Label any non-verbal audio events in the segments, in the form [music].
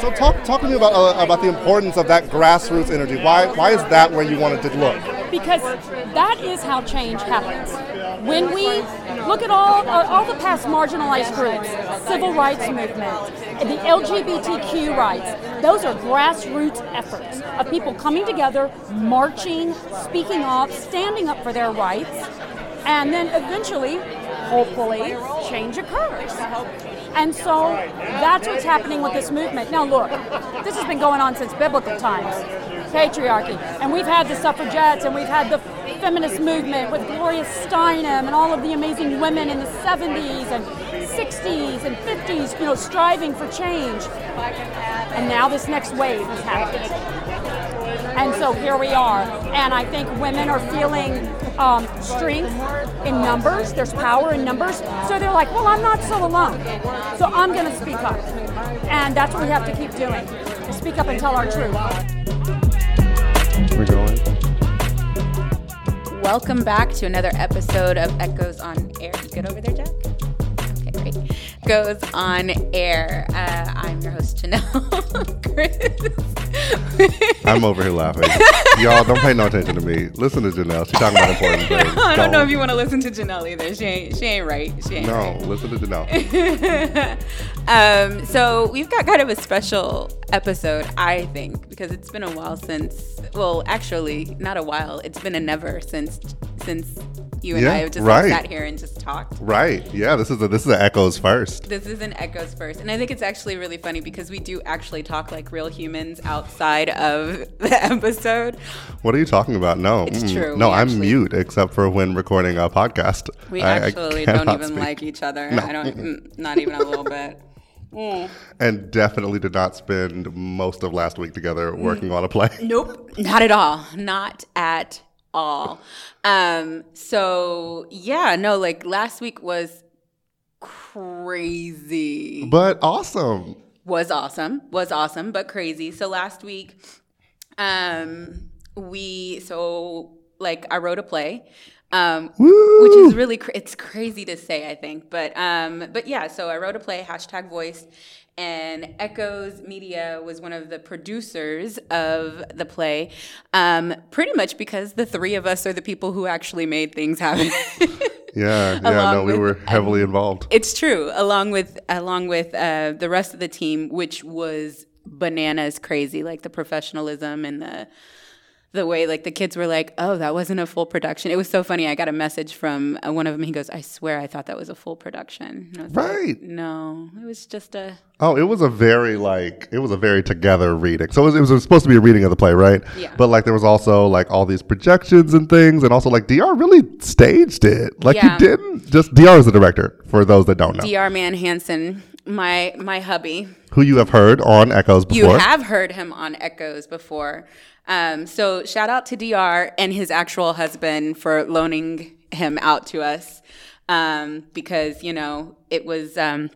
So talk talk to me about uh, about the importance of that grassroots energy. Why why is that where you wanted to look? Because that is how change happens. When we look at all uh, all the past marginalized groups, civil rights movement, the LGBTQ rights, those are grassroots efforts of people coming together, marching, speaking up, standing up for their rights, and then eventually, hopefully, change occurs. And so that's what's happening with this movement. Now, look, this has been going on since biblical times patriarchy. And we've had the suffragettes and we've had the feminist movement with Gloria Steinem and all of the amazing women in the 70s and 60s and 50s, you know, striving for change. And now this next wave is happening. And so here we are. And I think women are feeling um, strength in numbers. There's power in numbers. So they're like, well, I'm not so alone. So I'm going to speak up. And that's what we have to keep doing. To speak up and tell our truth. We're going. Welcome back to another episode of Echoes on Air. You good over there, Jack? Goes on Air. Uh, I'm your host, Janelle. [laughs] Chris. I'm over here laughing. Y'all don't pay no attention to me. Listen to Janelle. She's talking about important things. [laughs] I don't know if you want to listen to Janelle either. She ain't, she ain't right. She ain't No, right. listen to Janelle. [laughs] um, so we've got kind of a special episode, I think, because it's been a while since. Well, actually, not a while. It's been a never since since you and Yeah, I have just right. sat here and just talked. Right. Yeah. This is a, this is a echoes first. This is an echoes first, and I think it's actually really funny because we do actually talk like real humans outside of [laughs] the episode. What are you talking about? No. It's mm, true, No, we I'm actually- mute except for when recording a podcast. We I- I actually don't even speak. like each other. No. I don't, mm, not even a little bit. And definitely did not spend most of last week together working on a play. [laughs] Nope, not at all. Not at all. Um, so yeah, no, like last week was crazy. But awesome. was awesome was awesome but crazy so last week um we so like i wrote a play um which is really cra- it's crazy to say i think but um but yeah so i wrote a play hashtag voice and echoes media was one of the producers of the play um pretty much because the three of us are the people who actually made things happen [laughs] Yeah, yeah, no, we with- were heavily involved. It's true, along with along with uh, the rest of the team, which was bananas crazy, like the professionalism and the the way like the kids were like, "Oh, that wasn't a full production." It was so funny. I got a message from uh, one of them. He goes, "I swear, I thought that was a full production." Was like, Right. no, it was just a Oh, it was a very like it was a very together reading. So it was, it was supposed to be a reading of the play, right? Yeah. But like there was also like all these projections and things, and also like Dr. really staged it. Like Yeah. he didn't just Dr. is the director for those that don't know, Dr. Man Hansen, my my hubby. who you have heard on Echoes before. You have heard him on Echoes before. Um, so shout out to Dr. and his actual husband for loaning him out to us um, because you know it was. Um,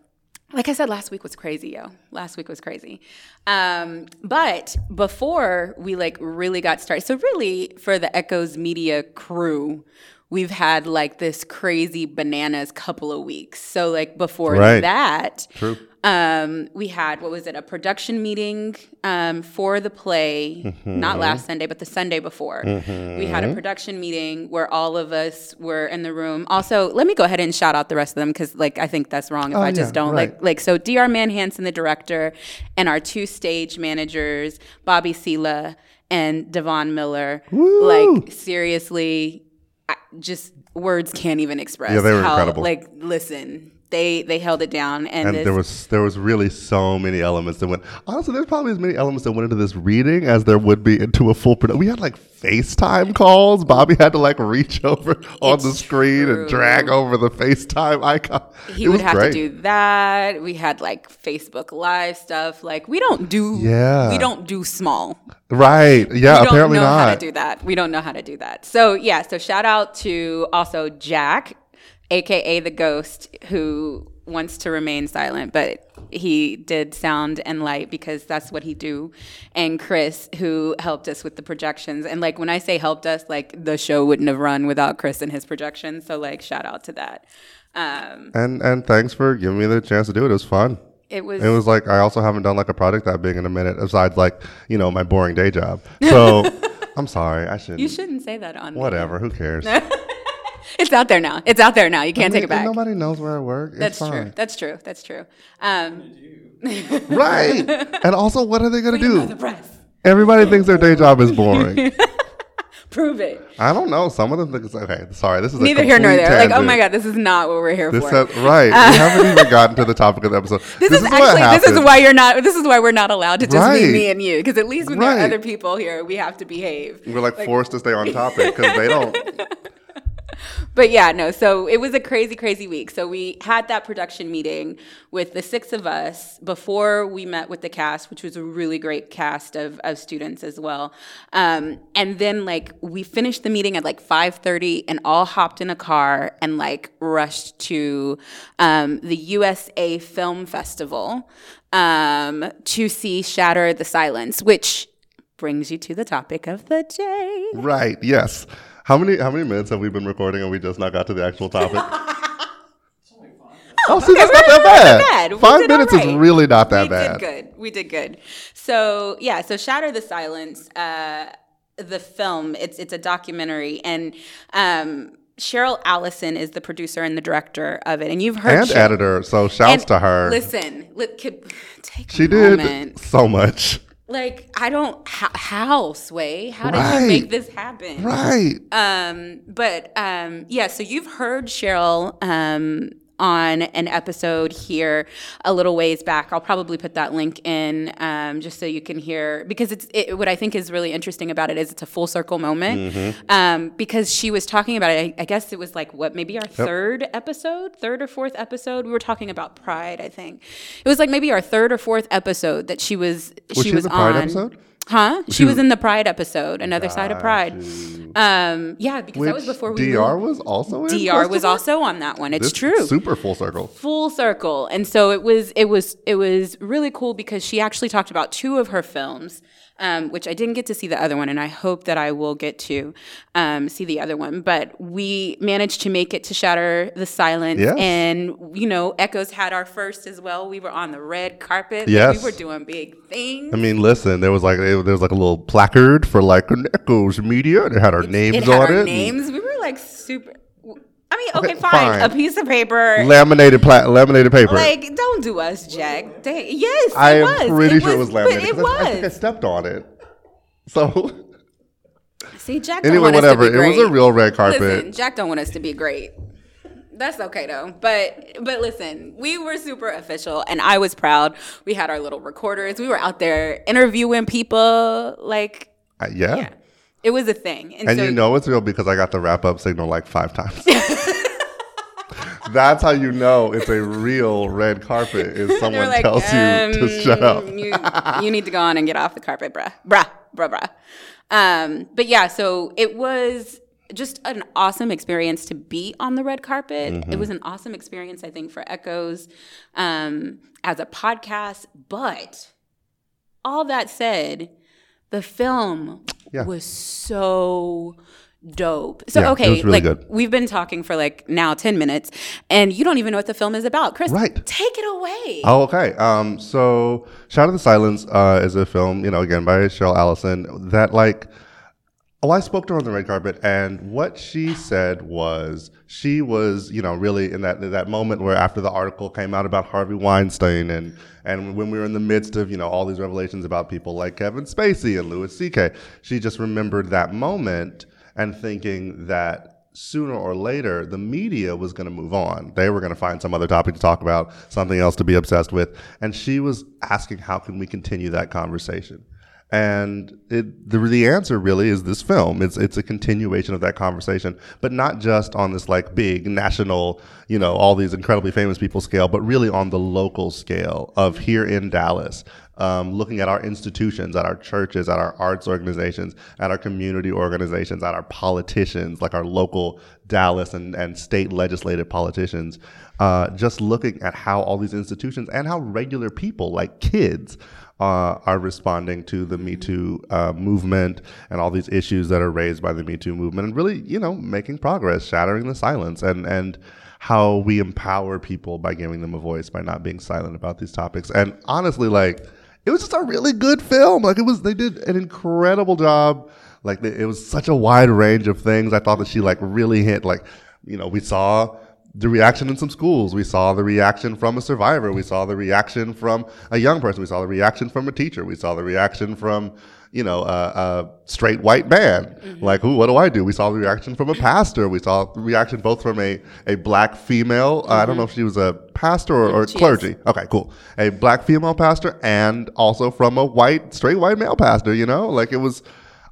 like I said, last week was crazy, yo. Last week was crazy. Um, but before we like really got started, so really for the Echoes Media crew, we've had like this crazy bananas couple of weeks. So like before Right. that, True. Um, we had what was it? A production meeting um, for the play, Mm-hmm. not last Sunday, but the Sunday before. We had a production meeting where all of us were in the room. Also, let me go ahead and shout out the rest of them because, like, I think that's wrong if I just Oh, yeah, don't right. like. Like, so Dr. Man Hansen, the director, and our two stage managers, Bobby Sela and Devon Miller. Woo! Like, seriously, I- just words can't even express Yeah, they were how. incredible. Like, listen. They, they held it down and, and this, there was there was really so many elements that went. Honestly, there's probably as many elements that went into this reading as there would be into a full production. We had like FaceTime calls. Bobby had to like reach over on the screen true. and drag over the FaceTime icon. he it would have great. to do that. We had like Facebook Live stuff. Like we don't do Yeah. we don't do small. Right. Yeah, we apparently don't know how to do that. We don't know how to do that. So yeah, so shout out to also Jack, aka the ghost, who wants to remain silent, but he did sound and light because that's what he do. And Chris, who helped us with the projections. And like when I say helped us, like the show wouldn't have run without Chris and his projections. So like shout out to that. Um, And and thanks for giving me the chance to do it. It was fun. it was. It was like I also haven't done like a project that big in a minute, besides like you know my boring day job. So [laughs] I'm sorry, I shouldn't. you shouldn't say that on. Whatever, who cares? [laughs] It's out there now. It's out there now. You can't take it back. Nobody knows where I work. It's That's fine. true. That's true. That's true. Um, [laughs] Right. and also, what are they gonna the do? press. Everybody thinks their day job is boring. [laughs] Prove it. I don't know. Some of them think it's okay. Sorry, this is a Neither here nor there. Like, oh my god, this is not what we're here This for. has, right. we haven't even [laughs] gotten to the topic of the episode. this, is, what actually this is why you're not. This is why we're not allowed to just be me and you. Because at least when there are other people here, we have to behave. we're like, forced to stay on topic because they don't. But yeah, no. So it was a crazy, crazy week. So we had that production meeting with the six of us before we met with the cast, which was a really great cast of, of students as well. Um, and then like we finished the meeting at like five thirty, and all hopped in a car and like rushed to um, the USA Film Festival um, to see Shatter the Silence, which brings you to the topic of the day. Right. Yes. How many how many minutes have we been recording and we just not got to the actual topic? [laughs] Oh, see, that's not that bad. bad. Five minutes all is really not that we bad. We did good. We did good. So yeah, so Shatter the Silence, uh, the film. It's it's a documentary, and um, Cheryl Allison is the producer and the director of it. And you've heard And Cheryl- editor, so shouts and to her. Listen, li- could, [sighs] take she did so much. Like I don't how, how Sway. How did Right. you make this happen? Right. Um, but um, yeah, so you've heard Cheryl um, on an episode here a little ways back. I'll probably put that link in um, just so you can hear because it's it, what I think is really interesting about it is it's a full circle moment Mm-hmm. um, because she was talking about it. I, I guess it was like what maybe our third episode, third or fourth episode. We were talking about Pride. I think it was like maybe our third or fourth episode that she was, Was she in was on. episode? Huh? She, She was was- in the Pride episode, another side of Pride. Um, yeah, because that was before we DR moved. was also in DR was also on that one. It's This true. Super full circle. Full circle. And so it was it was it was really cool because she actually talked about two of her films. Um, which I didn't get to see the other one, and I hope that I will get to um, see the other one. But we managed to make it to Shatter the Silence, Yes. and you know, Echoes had our first as well. We were on the red carpet. Like, Yes. we were doing big things. I mean, listen, there was like there was like a little placard for like Echoes Media. and It had our names it had on our it. and names. We were like super. I mean, okay, Okay, fine. fine. A piece of paper. Laminated pla- laminated paper. Like, don't do us, Jack. They, yes, it I am was. pretty it sure was, it was laminated. But it 'cause I, I think I was. stepped on it. So [laughs] See, Jack. Don't anyway, want whatever. Us to be It It was a real red carpet. Listen, Jack don't want us to be great. That's okay though. But but listen, we were super official, and I was proud. We had our little recorders. We were out there interviewing people. Like, Uh, yeah. yeah, it was a thing. And, And so you know it's real because I got the wrap up signal like five times. [laughs] That's how you know it's a real red carpet is [laughs] someone like, tells you to shut up. um, [laughs] you, you need to go on and get off the carpet, bruh, bruh, bruh, bruh. Um, but yeah, so it was just an awesome experience to be on the red carpet. Mm-hmm. It was an awesome experience, I think, for Echoes um, as a podcast. But all that said, the film Yeah. was so dope. So Yeah, okay, really like good. we've been talking for like now 10 minutes and you don't even know what the film is about. Chris, Right. take it away. Oh, okay. Um, so Shatter the Silence uh, is a film, you know, again by Cheryl Allison that like Oh, I spoke to her on the red carpet, and what she said was she was, you know, really in that that moment where after the article came out about Harvey Weinstein, and and when we were in the midst of, you know, all these revelations about people like Kevin Spacey and Louis C.K., she just remembered that moment and thinking that sooner or later the media was going to move on. They were going to find some other topic to talk about, something else to be obsessed with, and she was asking, how can we continue that conversation? And it, the the answer really is this film. It's it's a continuation of that conversation, but not just on this like big national, you know, all these incredibly famous people scale, but really on the local scale of here in Dallas, um, looking at our institutions, at our churches, at our arts organizations, at our community organizations, at our politicians, like our local Dallas and, and state legislative politicians, uh, just looking at how all these institutions and how regular people like kids uh, are responding to the Me Too uh, movement and all these issues that are raised by the Me Too movement, and really, you know, making progress, shattering the silence, and and how we empower people by giving them a voice by not being silent about these topics. And honestly, like it was just a really good film. Like it was, they did an incredible job. Like it was such a wide range of things. I thought that she like really hit like, you know, we saw the reaction in some schools. We saw the reaction from a survivor. We saw the reaction from a young person. We saw the reaction from a teacher. We saw the reaction from you know, a, a straight white man. Mm-hmm. Like, who? What do I do? We saw the reaction from a pastor. We saw the reaction both from a, a black female. Mm-hmm. I don't know if she was a pastor or, or clergy. Is. Okay, cool. A black female pastor, and also from a white straight white male pastor. You know, like it was.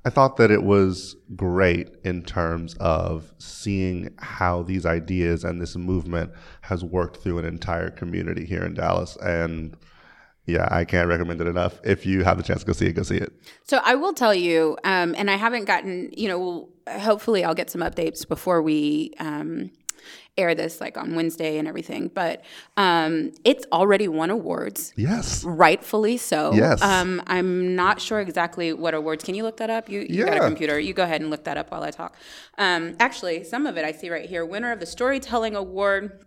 I thought that it was great in terms of seeing how these ideas and this movement has worked through an entire community here in Dallas and yeah, I can't recommend it enough. If you have the chance to go see it, go see it. So I will tell you, um, and I haven't gotten, you know, hopefully I'll get some updates before we um, air this, like on Wednesday and everything. But um, it's already won awards. Yes, rightfully so. Yes. Um, I'm not sure exactly what awards. Can you look that up? You, you yeah. got a computer. You go ahead and look that up while I talk. Um, actually, some of it I see right here. Winner of the Storytelling Award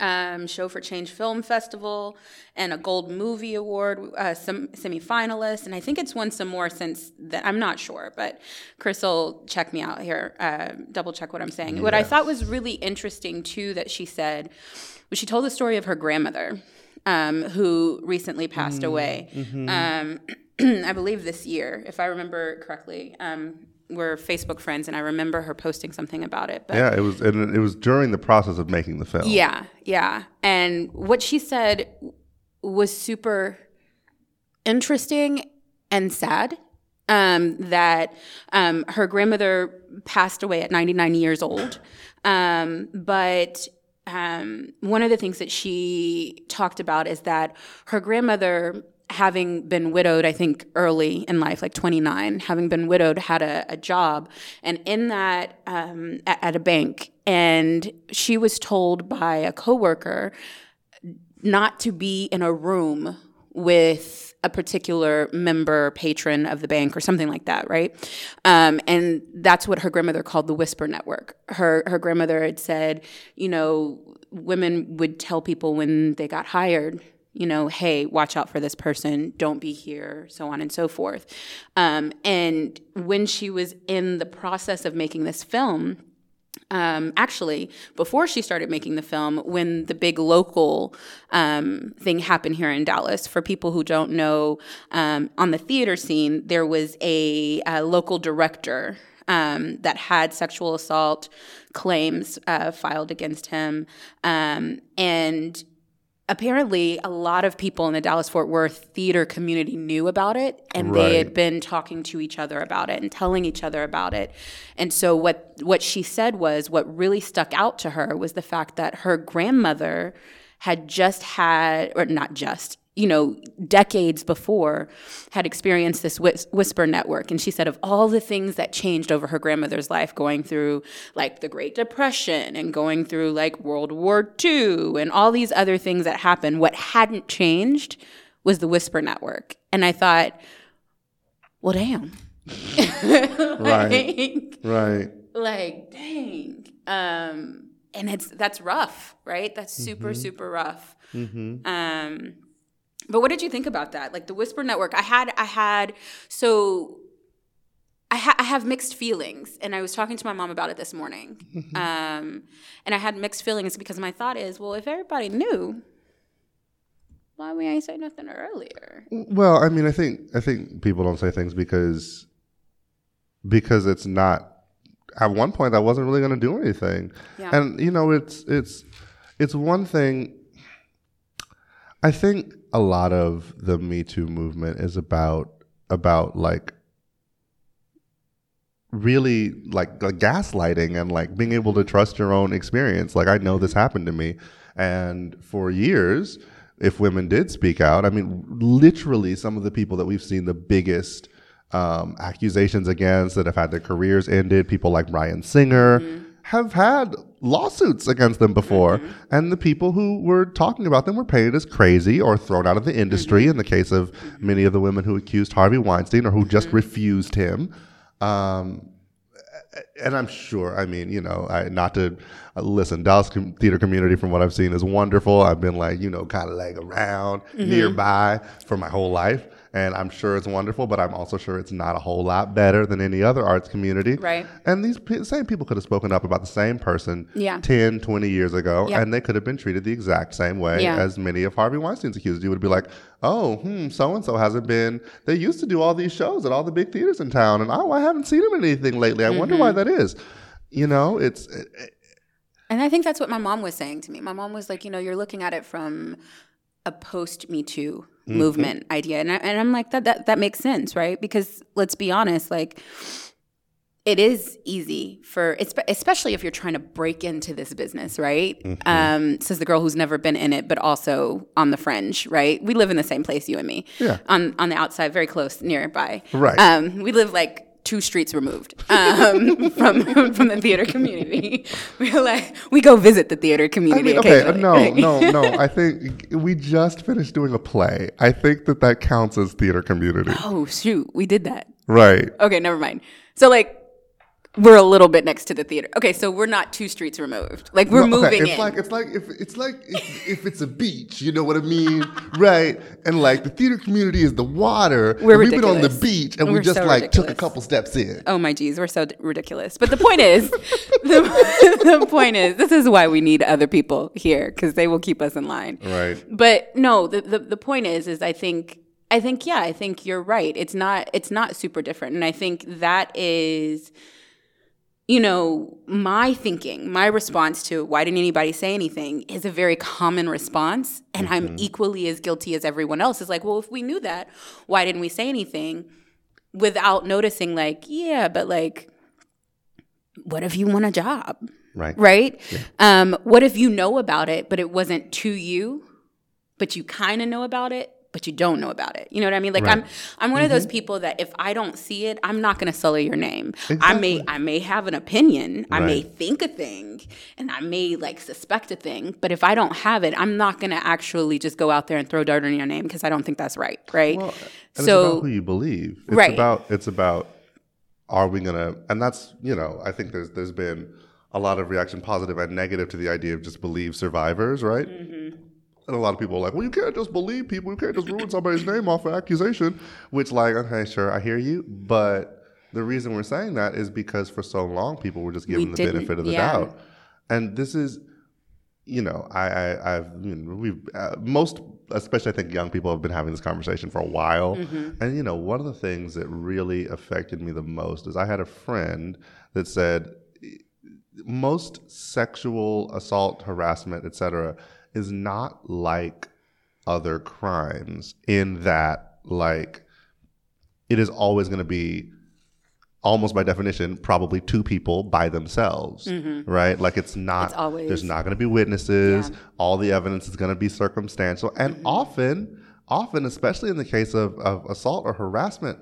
um, Show for Change Film Festival and a Gold Movie Award, uh, some semifinalists, and I think it's won some more since that. I'm not sure, but Chris will check me out here, uh, double check what I'm saying. Yes. What I thought was really interesting too that she said was she told the story of her grandmother, um, who recently passed mm away. Mm-hmm. Um, [clears throat] I believe this year, if I remember correctly. Um, we're Facebook friends, and I remember her posting something about it. But yeah, it was, and it was during the process of making the film. Yeah, yeah, and what she said was super interesting and sad. Um, that um, her grandmother passed away at 99 years old, um, but um, one of the things that she talked about is that her grandmother having been widowed, I think early in life, like 29, having been widowed, had a, a job, and in that um, at, at, a bank, and she was told by a coworker not to be in a room with a particular member patron of the bank or something like that right? Um, and that's what her grandmother called the whisper network. Her her grandmother had said you know women would tell people when they got hired you know, hey, watch out for this person, don't be here, so on and so forth. Um, and when she was in the process of making this film, um, actually, before she started making the film, when the big local um, thing happened here in Dallas, for people who don't know, um, on the theater scene, there was a, a local director um, that had sexual assault claims uh, filed against him. Um, and apparently a lot of people in the Dallas Fort Worth theater community knew about it and right. they had been talking to each other about it and telling each other about it. And so what what she said was what really stuck out to her was the fact that her grandmother had just had or not just you know, decades before had experienced this whis- whisper network. And she said of all the things that changed over her grandmother's life, going through like the Great Depression and going through like World War II and all these other things that happened, what hadn't changed was the whisper network. And I thought, well, damn. [laughs] like, right. Right. Like, dang. Um, and it's that's rough, right? That's super, mm-hmm. super rough. Mm-hmm. Um, but what did you think about that? Like the Whisper Network, I had, I had, so I, ha- I have mixed feelings, and I was talking to my mom about it this morning, [laughs] um, and I had mixed feelings because my thought is, well, if everybody knew, why we ain't say nothing earlier? Well, I mean, I think I think people don't say things because because it's not. At one point, I wasn't really going to do anything, yeah. and you know, it's it's it's one thing. I think a lot of the Me Too movement is about about like really like, like gaslighting and like being able to trust your own experience. Like I know this happened to me, and for years, if women did speak out, I mean, literally some of the people that we've seen the biggest um, accusations against that have had their careers ended, people like Bryan Singer. Mm-hmm have had lawsuits against them before, mm-hmm. and the people who were talking about them were painted as crazy or thrown out of the industry. Mm-hmm. In the case of many of the women who accused Harvey Weinstein or who just mm-hmm. refused him, um, and I'm sure, I mean, you know, I, not to uh, listen, Dallas com- theater community, from what I've seen, is wonderful. I've been like, you know, kind of like around Mm-hmm. nearby for my whole life. And I'm sure it's wonderful, but I'm also sure it's not a whole lot better than any other arts community. Right. And these pe- same people could have spoken up about the same person Yeah. 10, 20 years ago, Yeah. and they could have been treated the exact same way Yeah. as many of Harvey Weinstein's accused. You would be like, oh, hmm, so and so hasn't been. They used to do all these shows at all the big theaters in town, and oh, I haven't seen him in anything lately. I wonder Mm-hmm. why that is. You know, it's And I think that's what my mom was saying to me. My mom was like, you know, you're looking at it from a post Me Too Mm-hmm. movement idea, and I, and I'm like that that that makes sense, right? Because let's be honest, like it is easy for especially if you're trying to break into this business, right? Mm-hmm. Um, says the girl who's never been in it, but also on the fringe, right? We live in the same place, you and me. Yeah. On on the outside, very close, nearby. Right. Um, we live like two streets removed um, [laughs] from from the theater community. [laughs] We're like we go visit the theater I community. mean, okay, uh, no, [laughs] no, no. I think we just finished doing a play. I think that that counts as theater community, Oh shoot, we did that. right? Okay, never mind. So like. We're a little bit next to the theater. Okay, so we're not two streets removed. Like we're No, okay, moving It's in. like it's like if it's like if, if it's a beach, you know what I mean, right? And like the theater community is the water. We're We've been on the beach and we We're just so like took a couple steps in. Oh my geez, we're so d- ridiculous. But the point is, [laughs] the, [laughs] the point is, this is why we need other people here because they will keep us in line. Right. But no, the, the the point is, is I think I think yeah, I think you're right. It's not it's not super different, and I think that is. You know, my thinking, my response to why didn't anybody say anything is a very common response. And I'm equally as guilty as everyone else. Is like, well, if we knew that, why didn't we say anything? without noticing like yeah but like what if you want a job Right. right um what if you know about it but it wasn't to you but you kind of know about it but you don't know about it you know what i mean like i'm i'm one of those people that if i don't see it i'm not going to sully your name i may i may have an opinion i may think a thing and i may like suspect a thing but if i don't have it i'm not going to actually just go out there and throw dirt on your name because i don't think that's right right Well, so it's about who you believe. It's Right. about it's about are we gonna and that's you know, I think there's there's been a lot of reaction, positive and negative, to the idea of just believe survivors, right? Mm-hmm. And a lot of people are like, well, you can't just believe people. You can't just ruin somebody's name off of accusation. Which, like, okay, sure, I hear you, but the reason we're saying that is because for so long people were just given the benefit of the yeah. doubt, and this is you know, I, I I've you know, we've uh, most especially I think young people have been having this conversation for a while, and you know, one of the things that really affected me the most is I had a friend that said most sexual assault, harassment, etc., is not like other crimes in that like it is always going to be almost by definition probably two people by themselves mm-hmm. right? Like it's not It's always- there's not going to be witnesses. Yeah. all the evidence is going to be circumstantial. And mm-hmm. often often especially in the case of, of assault or harassment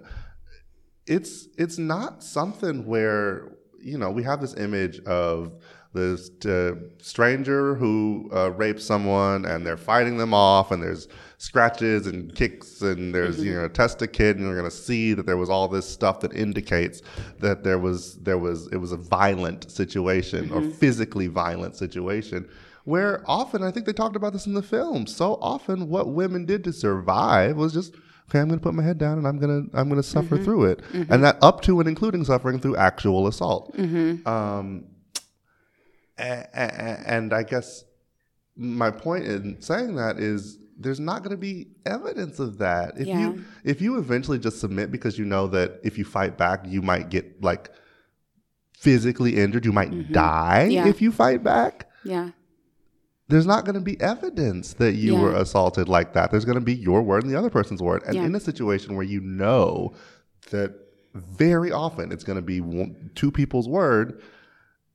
it's it's not something where you know we have this image of this uh, stranger who uh, rapes someone and they're fighting them off and there's scratches and kicks and there's you know test a kid and you're going to see that there was all this stuff that indicates that there was there was it was a violent situation or physically violent situation where often I think they talked about this in the film so often what women did to survive was just okay i'm going to put my head down and i'm going to i'm going to suffer through it. And that up to and including suffering through actual assault. Um, a- a- and i guess my point in saying that is there's not going to be evidence of that if Yeah. you if you eventually just submit because you know that if you fight back you might get like physically injured you might mm-hmm. die Yeah. if you fight back yeah there's not going to be evidence that you Yeah. were assaulted like that. There's going to be your word and the other person's word. And in a situation where you know that very often it's going to be one, two people's word,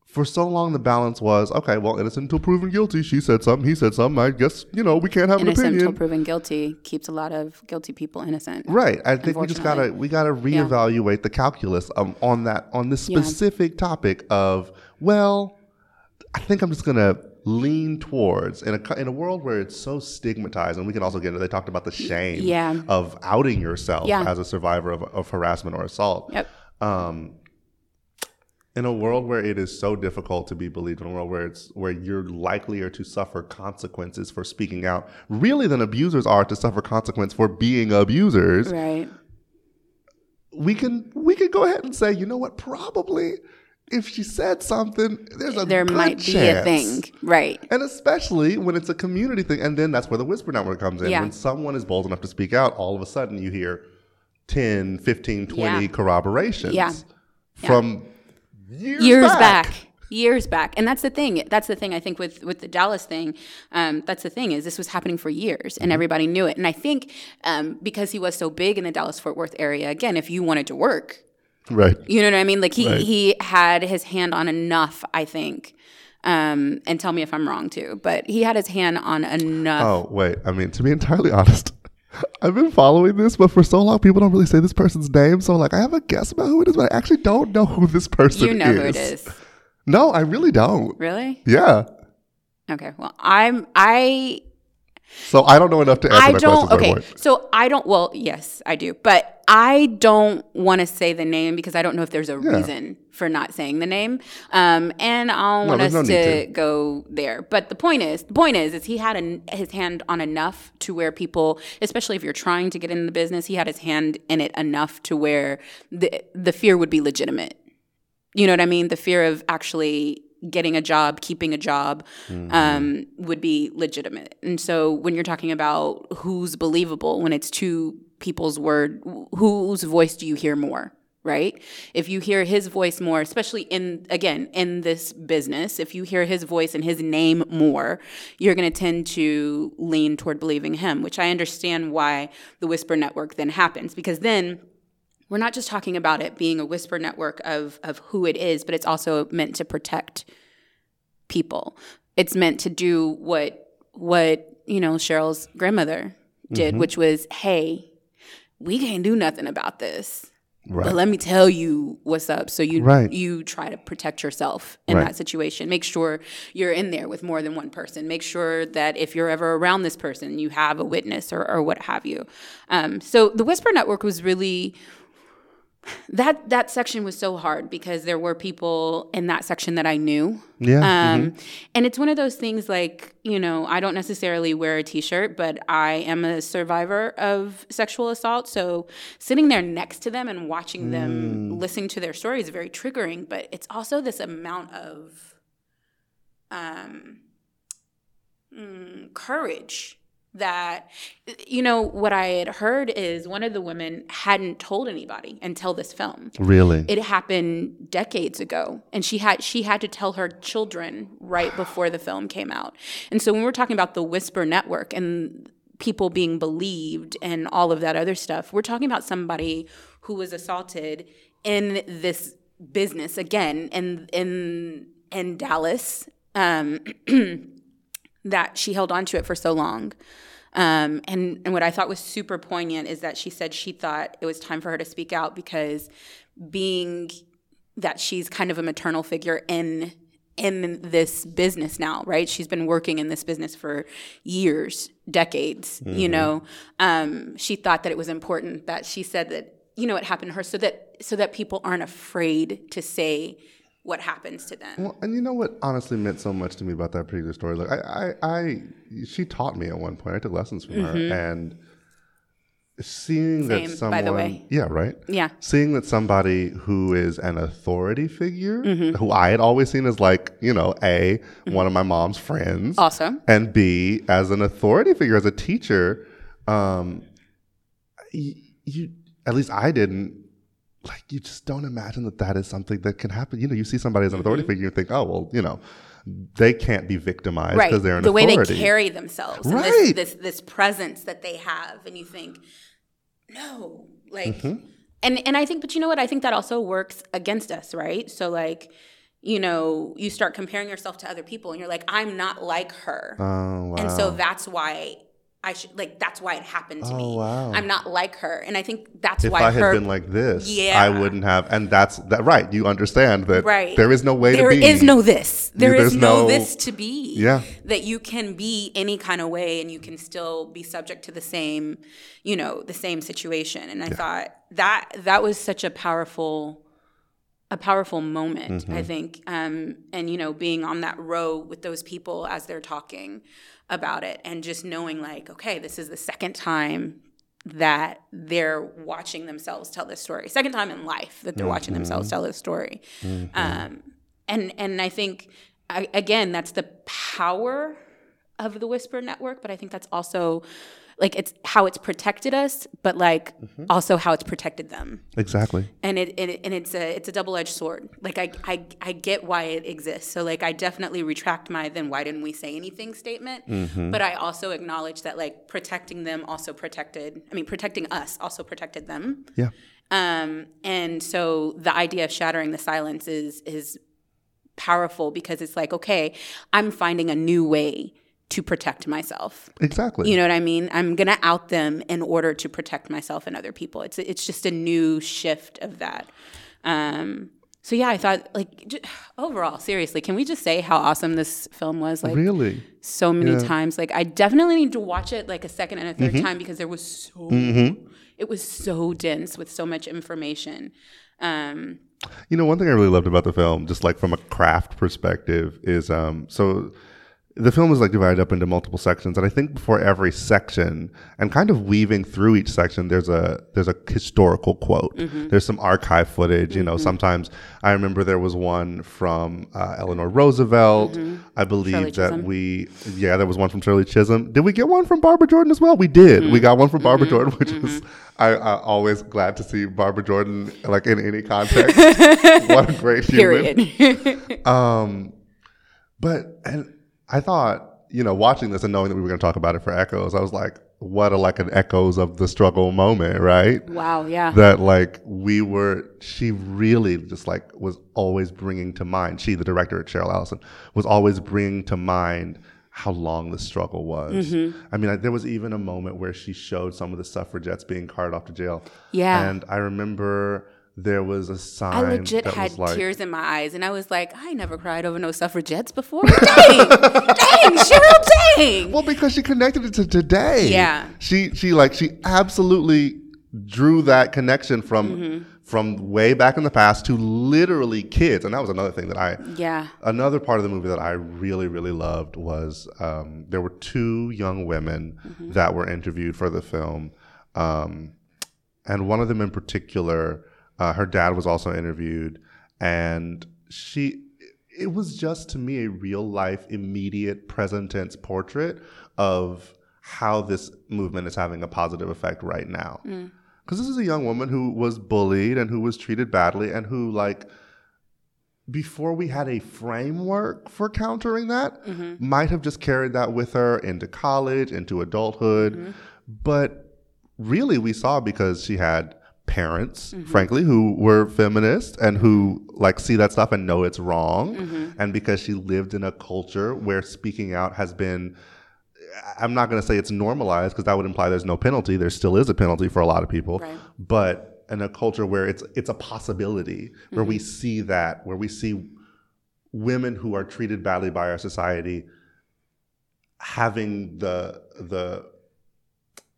for so long the balance was okay, well, innocent until proven guilty. She said something, he said something. I guess, you know, we can't have innocent an until proven guilty keeps a lot of guilty people innocent Right. I think we just gotta we gotta reevaluate the calculus um, on that on this Yeah. specific topic of well, I think I'm just gonna lean towards in a in a world where it's so stigmatized, and we can also get into. They talked about the shame Yeah. of outing yourself Yeah. as a survivor of, of harassment or assault. yep Um, in a world where it is so difficult to be believed, in a world where it's where you're likelier to suffer consequences for speaking out, really than abusers are to suffer consequence for being abusers. Right. We can we can go ahead and say, you know what, probably if she said something, there's a There might be chance. a thing. Right. And especially when it's a community thing. And then that's where the Whisper Network comes in. Yeah. When someone is bold enough to speak out, all of a sudden you hear 10, 15, 20 Yeah. corroborations Yeah. from years, years back. back. years back and that's the thing that's the thing i think with with the dallas thing um, that's the thing is this was happening for years Mm-hmm. and everybody knew it and i think um, because he was so big in the dallas fort worth area again if you wanted to work Right. you know what i mean like he Right. he had his hand on enough i think um, and tell me if i'm wrong too but he had his hand on enough Oh, wait. I mean, to be entirely [laughs] honest, [laughs] I've been following this, but for so long, people don't really say this person's name. So, like, I have a guess about who it is, but I actually don't know who this person is. you know is. who it is No, I really don't. really Yeah. okay well i'm i So I don't know enough to answer I that don't. question. Okay, so I don't. Well, yes, I do, but I don't want to say the name because I don't know if there's a reason for not saying the name, um, and I don't want us no to, to. go there. But the point is, the point is, is he had an, his hand on enough to where people, especially if you're trying to get in the business, he had his hand in it enough to where the the fear would be legitimate. You know what I mean? The fear of actually getting a job, keeping a job, um, would be legitimate. And so when you're talking about who's believable, when it's two people's word, whose voice do you hear more? Right? If you hear his voice more, especially in, again, in this business, if you hear his voice and his name more, you're going to tend to lean toward believing him, which I understand why the Whisper Network then happens. Because then we're not just talking about it being a whisper network of of who it is, but it's also meant to protect people. It's meant to do what what you know Cheryl's grandmother did, which was, hey, we can't do nothing about this. Right. But let me tell you what's up. So you Right. you try to protect yourself in Right. that situation. Make sure you're in there with more than one person. Make sure that if you're ever around this person, you have a witness or, or what have you. Um, so the Whisper Network was really that that section was so hard because there were people in that section that I knew. Yeah. Um, And it's one of those things like, you know, I don't necessarily wear a t shirt, but I am a survivor of sexual assault. So sitting there next to them and watching them listening to their story is very triggering. But it's also this amount of um, mm, courage that you know what i had heard is one of the women hadn't told anybody until this film really? it happened decades ago and she had she had to tell her children right before the film came out and so when we're talking about the whisper network and people being believed and all of that other stuff we're talking about somebody who was assaulted in this business again in in in dallas um [clears throat] that she held on to it for so long. Um, and, and what I thought was super poignant is that she said she thought it was time for her to speak out because being that she's kind of a maternal figure in in this business now, right? She's been working in this business for years, decades, you know. Um, she thought that it was important that she said that, you know, it happened to her so that so that people aren't afraid to say what happens to them. Well, and you know what honestly meant so much to me about that particular story? Like, I, I, I she taught me at one point. I took lessons from her, and seeing that Mm-hmm. Someone, by the way. yeah, right, Yeah. seeing that somebody who is an authority figure, Mm-hmm. who I had always seen as like, you know, a one of my mom's friends, Awesome. and b as an authority figure, as a teacher, um, you, you at least I didn't like you just don't imagine that that is something that can happen. You know, you see somebody as an authority figure, you think, oh well, you know, they can't be victimized right because they're an the way authority. they carry themselves and Right. this, this this presence that they have and you think no like Mm-hmm. and and i think but you know what i think that also works against us right so like you know you start comparing yourself to other people and you're like i'm not like her Oh wow! and so that's why i should like that's why it happened to Oh, me wow. i'm not like her and i think that's if why If I had her been like this, Yeah. I wouldn't have. And that's that. Right? You understand that Right. there is no way There to be. is no this. There is there's no, no- this to be. Yeah. That you can be any kind of way and you can still be subject to the same, you know, the same situation. And I thought that that was such a powerful a powerful moment, I think. Um, and, you know, being on that row with those people as they're talking about it and just knowing, like, okay, this is the second time that they're watching themselves tell this story. Second time in life that they're watching themselves tell this story. Um, and, and I think, I, again, that's the power of the Whisper Network, but I think that's also like it's how it's protected us, but like also how it's protected them Exactly. and it, it and it's a it's a double edged sword. Like I, I I get why it exists. So like I definitely retract my then why didn't we say anything statement. But I also acknowledge that like protecting them also protected. I mean protecting us also protected them. Yeah. Um, and so the idea of shattering the silence is is powerful because it's like okay, I'm finding a new way to protect myself. Exactly. You know what I mean? I'm gonna out them in order to protect myself and other people. It's it's just a new shift of that. Um, so yeah, I thought like j- overall, seriously, can we just say how awesome this film was? Like really. so many Yeah. Mm-hmm. times. Like I definitely need to watch it like a second and a 3rd time because there was so it was so dense with so much information. Um, You know, one thing I really loved about the film, just like from a craft perspective, is um, so the film is like divided up into multiple sections, and I think before every section, and kind of weaving through each section, there's a there's a historical quote. Mm-hmm. There's some archive footage. You know, mm-hmm. sometimes I remember there was one from uh, Eleanor Roosevelt. Mm-hmm. I believe that we yeah, there was one from Shirley Chisholm. Did we get one from Barbara Jordan as well? We did. We got one from Barbara Jordan, which is I, I always glad to see Barbara Jordan like in any context. [laughs] what a great human. period. [laughs] Um, but and I thought, you know, watching this and knowing that we were going to talk about it for Echoes, I was like, what a like an echoes of the struggle moment, right? wow. Yeah. That like we were, she really just like was always bringing to mind. She, the director, Cheryl Allison, was always bringing to mind how long the struggle was. Mm-hmm. I mean, like, there was even a moment where she showed some of the suffragettes being carted off to jail. Yeah. and I remember there was a sign. I legit that had like, tears in my eyes, and I was like, I never cried over no suffragettes before. [laughs] dang, dang, Cheryl, dang. Well, because she connected it to today. Yeah. She she like she absolutely drew that connection from Mm-hmm. from way back in the past to literally kids, and that was another thing that I. Yeah. Another part of the movie that I really really loved was um, there were two young women Mm-hmm. that were interviewed for the film, um, and one of them in particular, uh, her dad was also interviewed, and she it was just to me a real life, immediate, present tense portrait of how this movement is having a positive effect right now. Mm. Because this is a young woman who was bullied and who was treated badly and who, like, before we had a framework for countering that, mm-hmm. might have just carried that with her into college, into adulthood. Mm-hmm. But really, we saw because she had parents, mm-hmm. frankly, who were feminists and who like see that stuff and know it's wrong, mm-hmm. and because she lived in a culture where speaking out has been. I'm not going to say it's normalized because that would imply there's no penalty. There still is a penalty for a lot of people, Right. but in a culture where it's it's a possibility, where we mm-hmm. see that, where we see women who are treated badly by our society having the the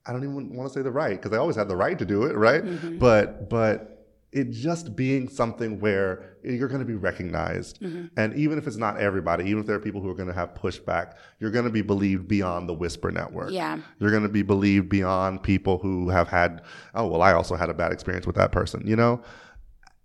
I don't even want to say the right because I always had the right to do it, right? Mm-hmm. But but it just being something where you're going to be recognized, mm-hmm. and even if it's not everybody, even if there are people who are going to have pushback, you're going to be believed beyond the whisper network. Yeah. You're going to be believed beyond people who have had, oh, well, I also had a bad experience with that person, you know?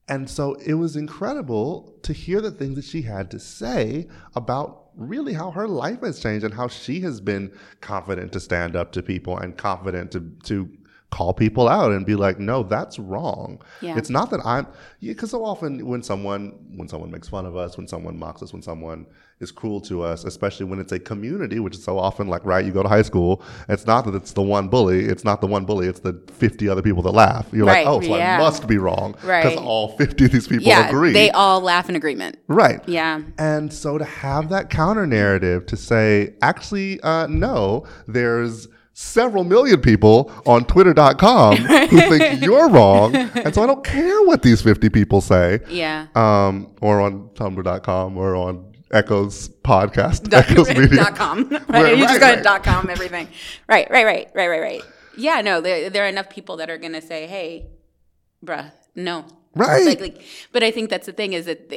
And so it was incredible to hear the things that she had to say about really how her life has changed and how she has been confident to stand up to people and confident to, to call people out and be like, no, that's wrong. Yeah. It's not that I'm, because so often when someone, when someone makes fun of us, when someone mocks us, when someone is cruel to us, especially when it's a community, which is so often like, right, you go to high school, it's not that it's the one bully, it's not the one bully, it's the 50 other people that laugh. You're Right, like, oh, so yeah. I must be wrong. Right. Because all 50 of these people Yeah. agree. They all laugh in agreement. right. Yeah. And so to have that counter narrative to say, actually, uh, no, there's several million people on twitter.com [laughs] who think you're wrong. And so I don't care what these 50 people say. Yeah. Um, or on tumblr.com or on Echoes podcast, Echoes Media. dot com. Right? [laughs] Right, you just right, go right. dot com everything. Right, right, right, right, right, right. Yeah, no, there, there are enough people that are gonna say, "Hey, bruh, no, Right. Like, like, but I think that's the thing is that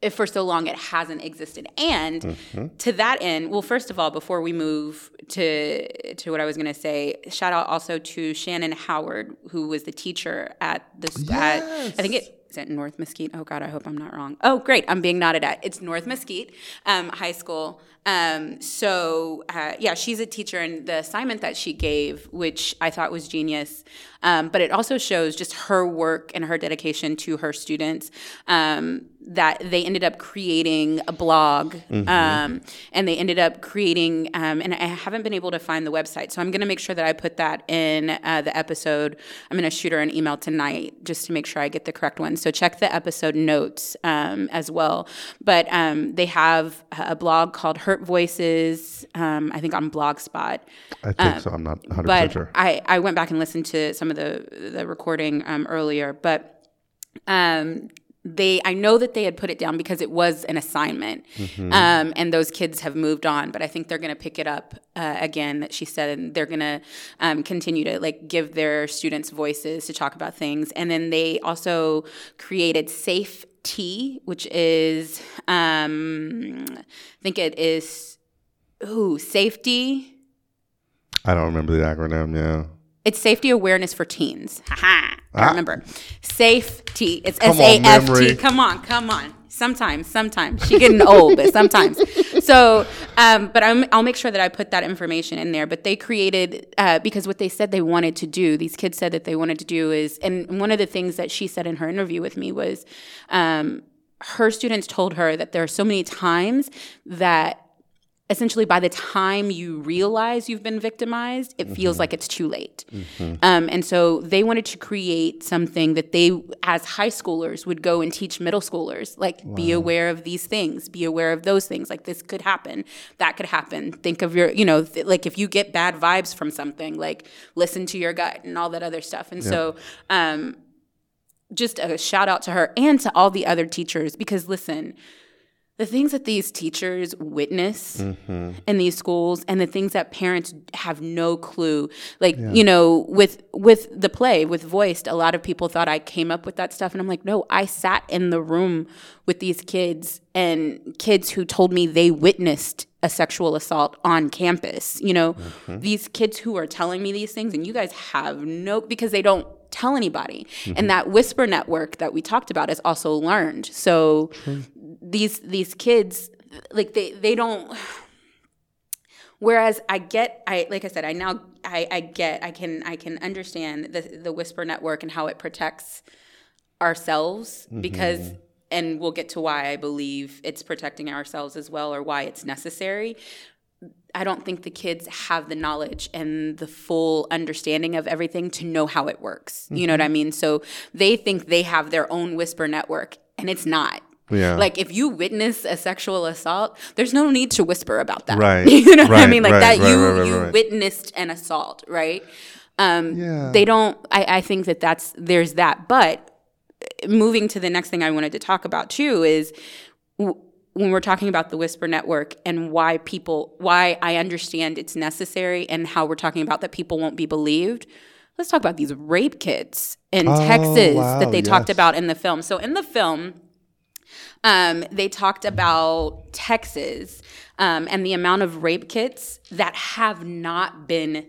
if for so long it hasn't existed. And Mm-hmm. to that end, well, first of all, before we move to to what I was going to say, shout out also to Shannon Howard, who was the teacher at the at, I think it is it North Mesquite. Oh God, I hope I'm not wrong. Oh great, I'm being nodded at. It's North Mesquite um, High School. Um, so uh, yeah, she's a teacher, and the assignment that she gave, which I thought was genius, um, but it also shows just her work and her dedication to her students. Um, that they ended up creating a blog, um, and they ended up creating, um, and I haven't been able to find the website, so I'm going to make sure that I put that in uh, the episode. I'm going to shoot her an email tonight just to make sure I get the correct one. So check the episode notes um, as well. But um, they have a blog called Voices, um, I think on Blogspot. I think so. I'm not 100 uh, But sure. I, I went back and listened to some of the the recording um, earlier, but um, they I know that they had put it down because it was an assignment, Mm-hmm. um, and those kids have moved on. But I think they're going to pick it up uh, again. That she said, and they're going to um, continue to like give their students voices to talk about things. And then they also created Safe Tea, which is um, I think it is ooh safety. I don't remember the acronym. Yeah. It's safety awareness for teens. Haha. I Ah. remember. Safety. It's S A F T. Come on, come on. Sometimes, sometimes she getting old, but sometimes. So, um, but I'm, I'll make sure that I put that information in there. But they created uh, because what they said they wanted to do. These kids said that they wanted to do is, and one of the things that she said in her interview with me was, um, her students told her that there are so many times that essentially by the time you realize you've been victimized it feels like it's too late. Um, and so they wanted to create something that they as high schoolers would go and teach middle schoolers like be aware of these things be aware of those things. Like this could happen that could happen. Think of your you know th- like if you get bad vibes from something like listen to your gut and all that other stuff. And so um, just a shout out to her and to all the other teachers because listen the things that these teachers witness Mm-hmm. in these schools and the things that parents have no clue like you know with with the play with voiced a lot of people thought i came up with that stuff. And i'm like no i sat in the room with these kids and kids who told me they witnessed a sexual assault on campus you know? These kids who are telling me these things and you guys have no because they don't tell anybody. And that whisper network that we talked about is also learned. So these these kids like they they don't whereas i get i like i said i now i i get i can i can understand the the whisper network and how it protects ourselves mm-hmm. because and we'll get to why i believe it's protecting ourselves as well or why it's necessary I don't think the kids have the knowledge and the full understanding of everything to know how it works. You know what I mm-hmm. mean? So they think they have their own whisper network, and it's not. Yeah. Like if you witness a sexual assault, there's no need to whisper about that. Right. [laughs] you know what I mean? Like right, that right, you right, right, you right. witnessed an assault, right? Um, Yeah. They don't. I, I think that that's there's that, but moving to the next thing I wanted to talk about too is w- when we're talking about the whisper network and why people why I understand it's necessary and how we're talking about that people won't be believed. Let's talk about these rape kits in Oh, Texas wow, that they talked about in the film. So in the film, um, they talked about Texas um, and the amount of rape kits that have not been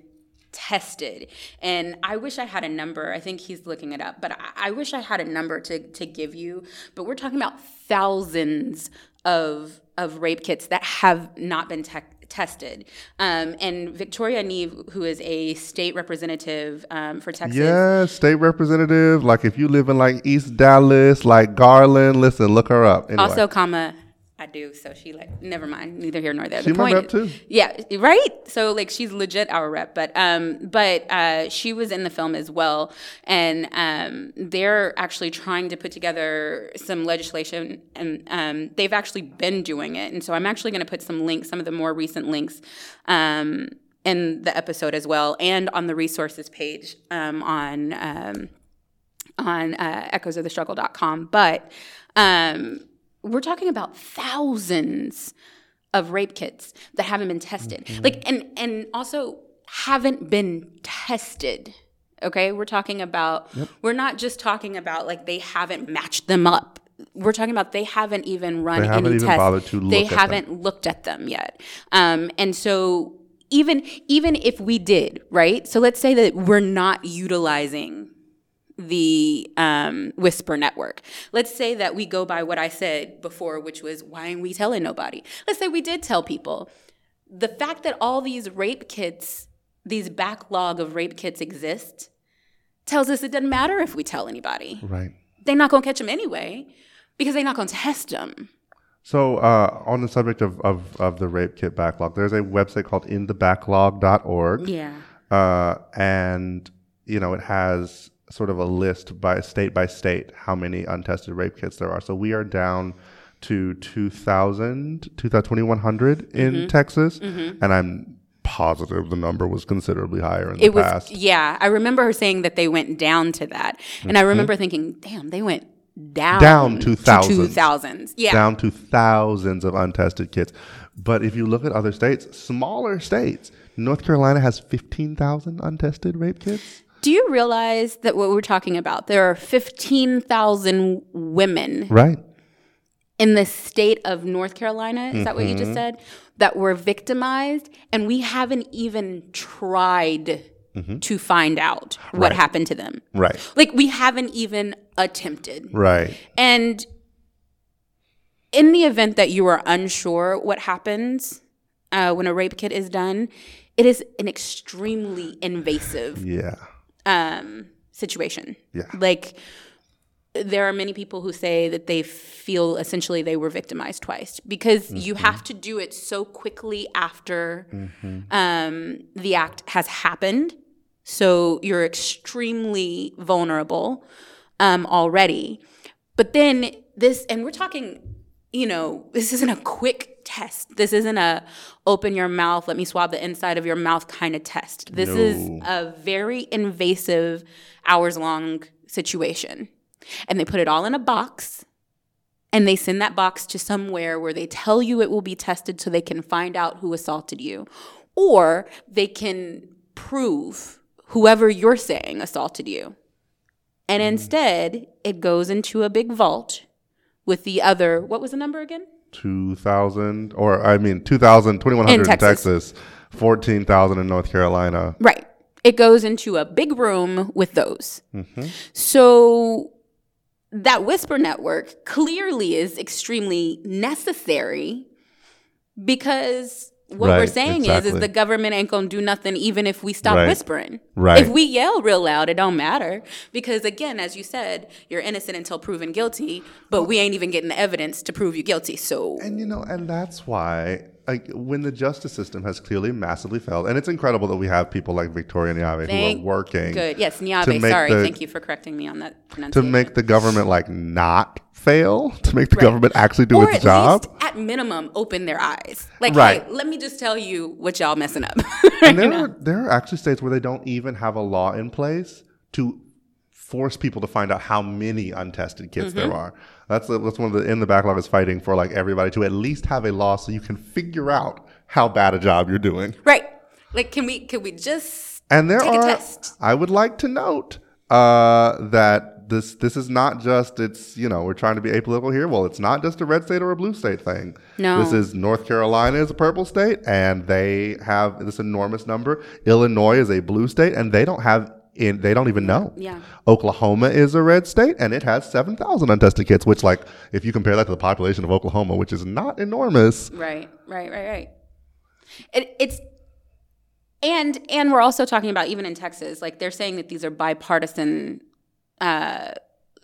tested. And I wish I had a number. I think he's looking it up, but I, I wish I had a number to, to give you. But we're talking about thousands of of rape kits that have not been te- tested. Um, and Victoria Neve, who is a state representative um, for Texas, Yeah, state representative. Like if you live in like East Dallas, like Garland, listen, look her up. Anyway. Also, comma, I do. So she like, never mind. Neither here nor there. She the my point rep too. Yeah, right. So like, she's legit our rep. But um, but uh, she was in the film as well, and um, they're actually trying to put together some legislation, and um, they've actually been doing it. And so I'm actually going to put some links, some of the more recent links. Um, in the episode as well, and on the resources page um, on um, on uh, echoesofthestruggle.com. But um, we're talking about thousands of rape kits that haven't been tested. Like, and and also haven't been tested. Okay, we're talking about we're not just talking about like they haven't matched them up. We're talking about they haven't even run They haven't any even tests. bothered to they look at them. haven't looked at them yet. Um, and so even even if we did, right? So let's say that we're not utilizing the um, whisper network. Let's say that we go by what I said before, which was why aren't we telling nobody? Let's say we did tell people. The fact that all these rape kits, these backlog of rape kits exist, tells us it doesn't matter if we tell anybody. Right. They're not going to catch them anyway because they're not going to test them. So, uh, on the subject of, of, of the rape kit backlog, there's a website called endthebacklog.org. Yeah. Uh, and, you know, it has sort of a list by state by state how many untested rape kits there are. So we are down to 2,000, 2,100 in Mm-hmm. Texas. And I'm positive the number was considerably higher in the It was, past. yeah. I remember her saying that they went down to that. And I remember thinking, damn, they went down, Down to thousands. 2000s. Yeah. down to thousands of untested kits. But if you look at other states, smaller states, North Carolina has 15,000 untested rape kits. Do you realize that what we're talking about, there are 15,000 women Right. in the state of North Carolina, is that what you Mm-hmm. just said? That were victimized, and we haven't even tried to find out what Mm-hmm. Happened to them. Right. Like, we haven't even attempted. Right. And in the event that you are unsure what happens uh, when a rape kit is done, it is an extremely invasive Yeah. Um, situation. Yeah. Like, there are many people who say that they feel essentially they were victimized twice because you Mm-hmm. have to do it so quickly after um, the act has happened. So you're extremely vulnerable um, already. But then this, and we're talking, you know, this isn't a quick test. This isn't a open your mouth, let me swab the inside of your mouth kind of test. This is a very invasive, hours long situation. And they put it all in a box and they send that box to somewhere where they tell you it will be tested so they can find out who assaulted you. Or they can prove whoever you're saying assaulted you. And hmm. instead, it goes into a big vault with the other, what was the number again? 2,000, or I mean, 2,000, 2,100 in Texas, Texas. 14,000 in North Carolina. Right. It goes into a big room with those. Mm-hmm. So that whisper network clearly is extremely necessary because what we're saying is exactly. is the government ain't gonna do nothing even if we stop Right. whispering. Right. If we yell real loud, it don't matter. Because again, as you said, you're innocent until proven guilty, but we ain't even getting the evidence to prove you guilty. So And you know, and that's why, like, when the justice system has clearly massively failed, and it's incredible that we have people like Victoria Neave thank who are working Good. Yes, to Niabe, make sorry. the- Thank you for correcting me on that pronunciation. to make the government like not fail, to make the Right. government actually do or its at job. least at minimum open their eyes like Right. hey let me just tell you what y'all messing up [laughs] And there are there are actually states where they don't even have a law in place to force people to find out how many untested kids Mm-hmm. there are. That's that's one of the End the Backlog is fighting for like everybody to at least have a law so you can figure out how bad a job you're doing. right like can we can we just And there are test I would like to note uh, that this this is not just it's you know we're trying to be apolitical here. Well, it's not just a red state or a blue state thing. No. this is North Carolina is a purple state, and they have this enormous number. Illinois is a blue state, and they don't have. In, they don't even know. Yeah. Oklahoma is a red state, and it has seven thousand untested kids. Which, like, if you compare that to the population of Oklahoma, which is not enormous, right right right right it, it's and and we're also talking about even in texas like they're saying that these are bipartisan uh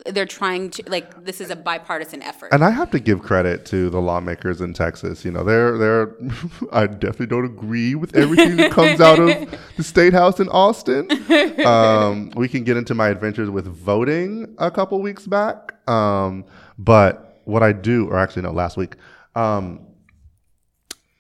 they're trying to like this is a bipartisan effort And I have to give credit to the lawmakers in Texas. You know, they're they're. [laughs] I definitely don't agree with everything that comes out of the state house in Austin. [laughs] Um, we can get into my adventures with voting a couple weeks back. Um, but what I do, or actually no, last week. Um,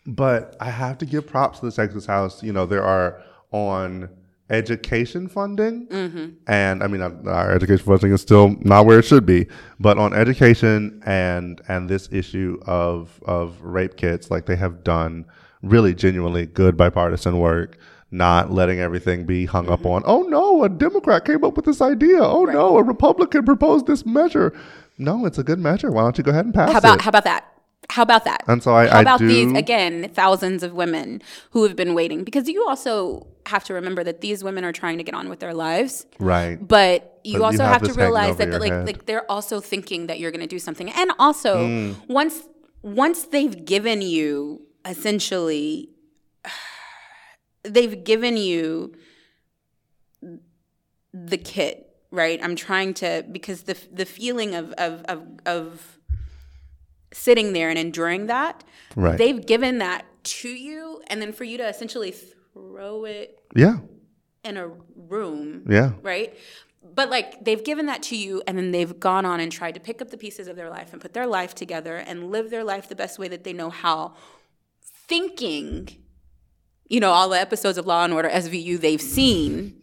but I have to give props to the Texas House. You know, there are on education funding, mm-hmm. and I mean, our education funding is still not where it should be. But on education and and this issue of of rape kits, like they have done really genuinely good bipartisan work not letting everything be hung up mm-hmm. on, oh no, a Democrat came up with this idea. Oh no, a Republican proposed this measure. No, it's a good measure. Why don't you go ahead and pass it? How about it? how about that? How about that? And so I- how I about do- these again thousands of women who have been waiting because you also have to remember that these women are trying to get on with their lives. right. But you But you also have have, to realize over that like head. like they're also thinking that you're going to do something. And also Mm. once once they've given you essentially [sighs] they've given you the kit, right? I'm trying to because the the feeling of of of, of sitting there and enduring that, Right. they've given that to you, and then for you to essentially throw it yeah. in a room, Yeah. right? But like they've given that to you, and then they've gone on and tried to pick up the pieces of their life and put their life together and live their life the best way that they know how, thinking, you know, all the episodes of Law and Order SVU they've seen.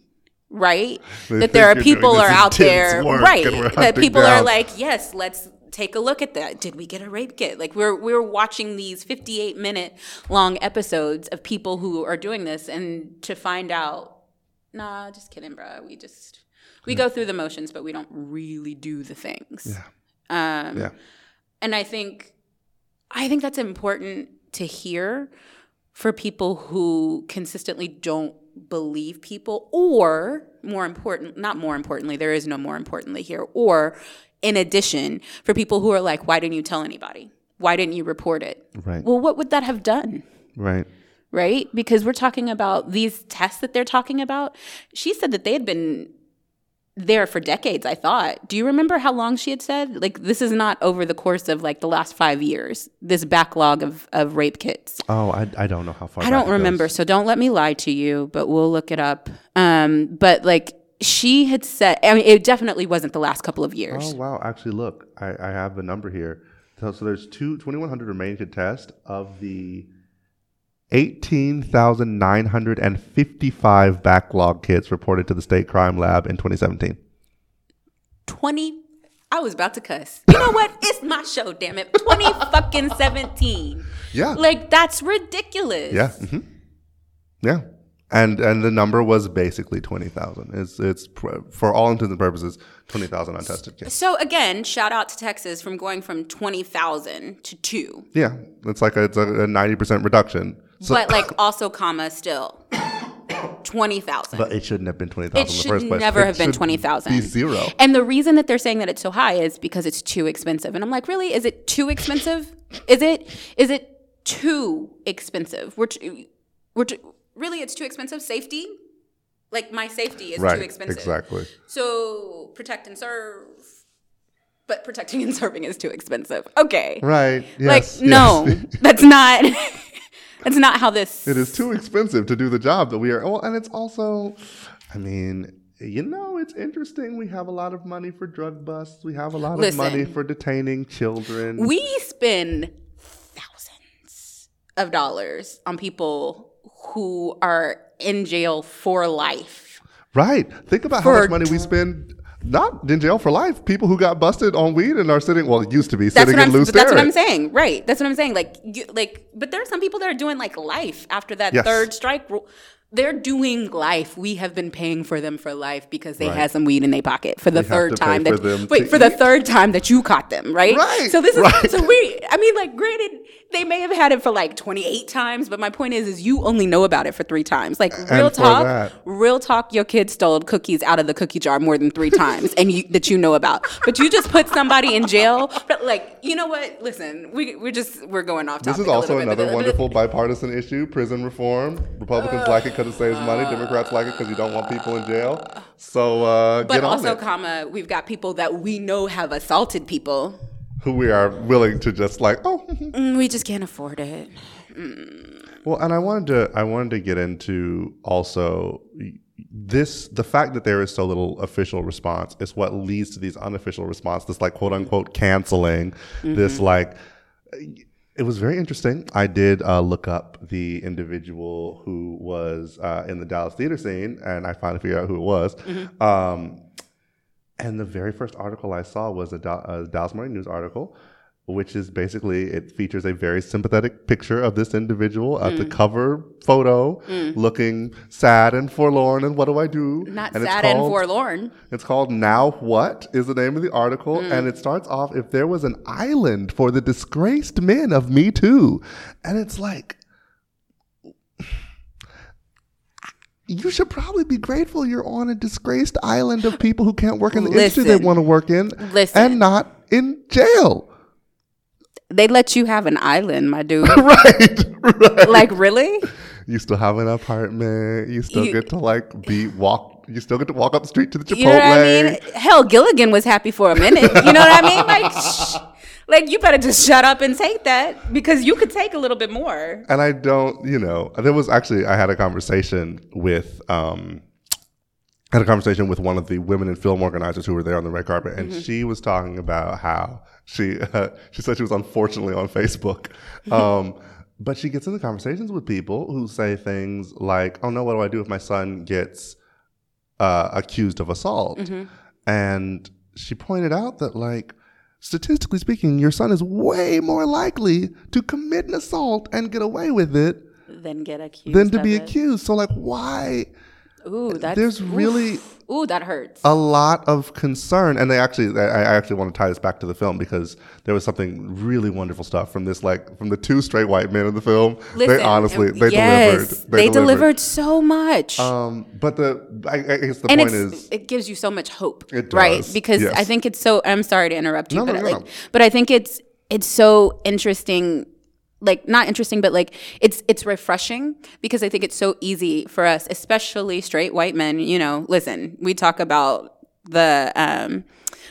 Right, They that there are people are out there, work right? That people are like, yes, let's take a look at that. Did we get a rape kit? Like we're we're watching these 58 minute long episodes of people who are doing this, and to find out, nah, just kidding, bro. We just we go through the motions, but we don't really do the things. Yeah. Um, Yeah. and I think I think that's important to hear for people who consistently don't believe people or more important not more importantly there is no more importantly here or in addition for people who are like why didn't you tell anybody why didn't you report it Right. well what would that have done Right. right? Because we're talking about these tests that they're talking about. She said that they had been there for decades, I thought. Do you remember how long she had said? Like, this is not over the course of like the last five years, this backlog of, of rape kits. Oh, I, I don't know how far. I don't remember, goes. so don't let me lie to you, but we'll look it up. Um, but like, she had said, I mean, it definitely wasn't the last couple of years. Oh wow! Actually, look, I, I have the number here. So, so there's two 2,100 remaining to test of the 18,955 backlog kits reported to the state crime lab in 2017. 20 I was about to cuss. You know what? It's my show, damn it. 20 [laughs] fucking 17. Yeah. Like that's ridiculous. Yeah. hmm Yeah. And and the number was basically 20,000. It's it's for all intents and purposes 20,000 untested kits. So again, shout out to Texas from going from 20,000 to 2. Yeah, it's like a, it's a, a 90% reduction. So, but like also comma still 20,000. but it shouldn't have been 20,000 It in the should first place. never It have been 20,000. Be zero. And the reason that they're saying that it's so high is because it's too expensive. And I'm like, really? Is it too expensive? Is it is it too expensive? We're too, we're too, really it's too expensive. Safety, like my safety is Right. too expensive. Exactly. So protect and serve, but protecting [laughs] and serving is too expensive. Okay. Right. Yes, Like Yes. no, [laughs] that's not. [laughs] that's not how this. It is too expensive to do the job that we are. Well, and it's also, I mean, you know, it's interesting. We have a lot of money for drug busts. We have a lot of money for detaining children. We spend thousands of dollars on people who are in jail for life. right. Think about how much money we spend. Not in jail for life. People who got busted on weed and are sitting, well, used to be That's sitting in loose That's what I'm saying. Right. That's what I'm saying. Like, you, like, but there are some people that are doing like life after that Yes. third strike rule. They're doing life. We have been paying for them for life because they Right. had some weed in their pocket for the We third time for that them wait for the third time that you caught them, right? Right, So this is right. so we. I mean, like, granted, they may have had it for like 28 times, but my point is, is you only know about it for three times. Like real for talk, real talk. Your kid stole cookies out of the cookie jar more than three times, and you, that you know about. But you just put somebody in jail. But like, you know what? Listen, we we're just we're going off. Topic This is also bit, another wonderful bipartisan issue: prison reform. Republicans like it because it saves money. Democrats like it because you don't want people in jail. So uh, But get on also, comma, we've got people that we know have assaulted people. Who we are willing to just like, oh, [laughs] Mm, we just can't afford it. Well, and I wanted to I wanted to get into also this the fact that there is so little official response is what leads to these unofficial response, this like quote unquote canceling, this like it was very interesting. I did uh, look up the individual who was uh, in the Dallas theater scene, and I finally figured out who it was. Um, and the very first article I saw was a, Da- a Dallas Morning News article which is basically it features a very sympathetic picture of this individual at the mm. cover photo, mm. looking sad and forlorn. And what do I do? Not and it's sad and forlorn. It's called Now What is the name of the article. Mm. And it starts off if there was an island for the disgraced men of Me Too. And it's like, you should probably be grateful you're on a disgraced island of people who can't work in the industry they want to work in Listen. and not in jail. They let you have an island, my dude. [laughs] right. right. like really? You still have an apartment. You still You- get to like be walk. You still get to walk up the street to the Chipotle. You know what I mean? Hell, Gilligan was happy for a minute. You know what I mean? Like, [laughs] shh. like you better just shut up and take that because you could take a little bit more. and I don't, you know, there was actually I had a conversation with um had a conversation with one of the women in film organizers who were there on the red carpet, and she was talking about how she uh, she said she was unfortunately on Facebook, um, but she gets into conversations with people who say things like, "Oh no, what do I do if my son gets uh, accused of assault?" And she pointed out that like. Statistically speaking, your son is way more likely to commit an assault and get away with it Then get accused. than to be it. accused. So, like, why? Ooh, that's There's oof. really Ooh, that hurts. a lot of concern, and they actually, I actually want to tie this back to the film because there was something really wonderful stuff from this, like from the two straight white men in the film. Listen, they honestly, they yes, delivered. They, delivered. so much. Um, but the, I, I guess the and point is, it gives you so much hope, It right? Because yes. I think it's so. I'm sorry to interrupt you, No, but no, like, no. but I think it's it's so interesting. Like not interesting, but like it's it's refreshing because I think it's so easy for us, especially straight white men. You know, listen, we talk about the um,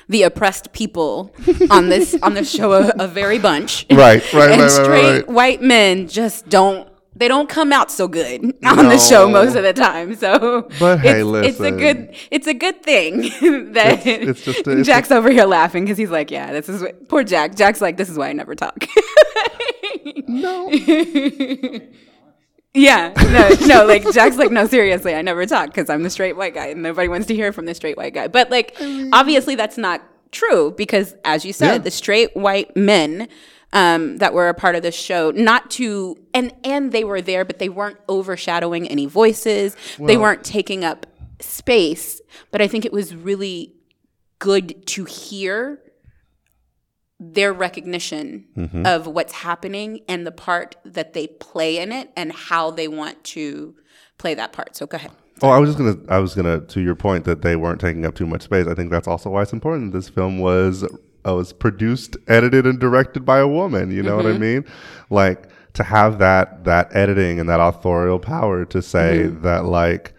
the oppressed people on this on this show a, a very bunch, [laughs] Right, right, [laughs] and right, right, straight right. white men just don't. They don't come out so good [laughs] on the show most of the time. So But hey, it's, it's a good it's a good thing [laughs] that It's- it's just a- Jack's over here laughing because he's like, yeah, this is what, poor Jack. Jack's like, this is why I never talk. [laughs] no, yeah, no, no, like Jack's like, no, seriously, I never talk because I'm the straight white guy and nobody wants to hear from the straight white guy. But like, obviously, that's not true because, as you said, Yeah. the straight white men. Um, that were a part of the show, not to and and they were there, but they weren't overshadowing any voices. they weren't taking up space. But I think it was really good to hear their recognition Mm-hmm. of what's happening and the part that they play in it and how they want to play that part. So go ahead. Oh, I was just gonna. I was gonna. To your point that they weren't taking up too much space. I think that's also why it's important. This film was uh, was produced, edited, and directed by a woman. You know what I mean? Like to have that that editing and that authorial power to say that like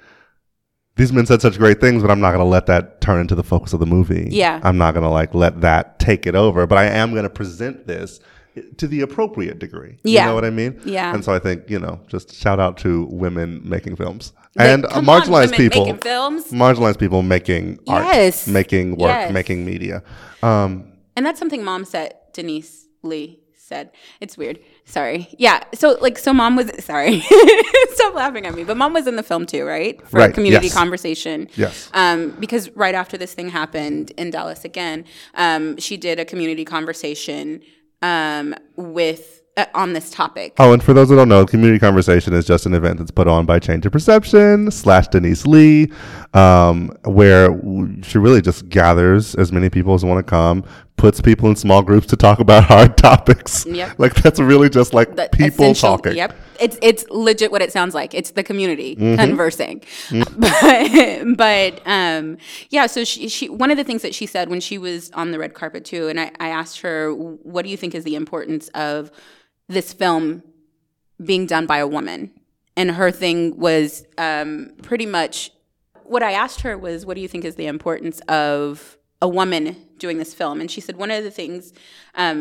these men said such great things, but I'm not gonna let that turn into the focus of the movie. Yeah. I'm not gonna like let that take it over. But I am gonna present this to the appropriate degree. You Yeah. know what I mean? Yeah. And so I think you know, just shout out to women making films Like, and uh, on, marginalized women people making films. marginalized people making art Yes. making work Yes. making media um And that's something mom said, Denise Lee said. It's weird. Sorry. Yeah. So like so mom was sorry. [laughs] Stop laughing at me. But mom was in the film too, right? For Right, community yes. conversation. Yes. Um, because right after this thing happened in Dallas again, um, she did a community conversation um, with uh, on this topic. oh and for those that don't know community conversation is just an event that's put on by change of perception slash denise lee um, where she really just gathers as many people as want to come puts people in small groups to talk about [laughs] hard topics Yep. [laughs] like that's really just like the people essential- talking Yep, it's it's legit what it sounds like. It's the community Mm-hmm. conversing. [laughs] But but um, yeah. So she she one of the things that she said when she was on the red carpet too, and I, I asked her, what do you think is the importance of this film being done by a woman? And her thing was um, pretty much what I asked her was, what do you think is the importance of a woman doing this film? And she said, one of the things um,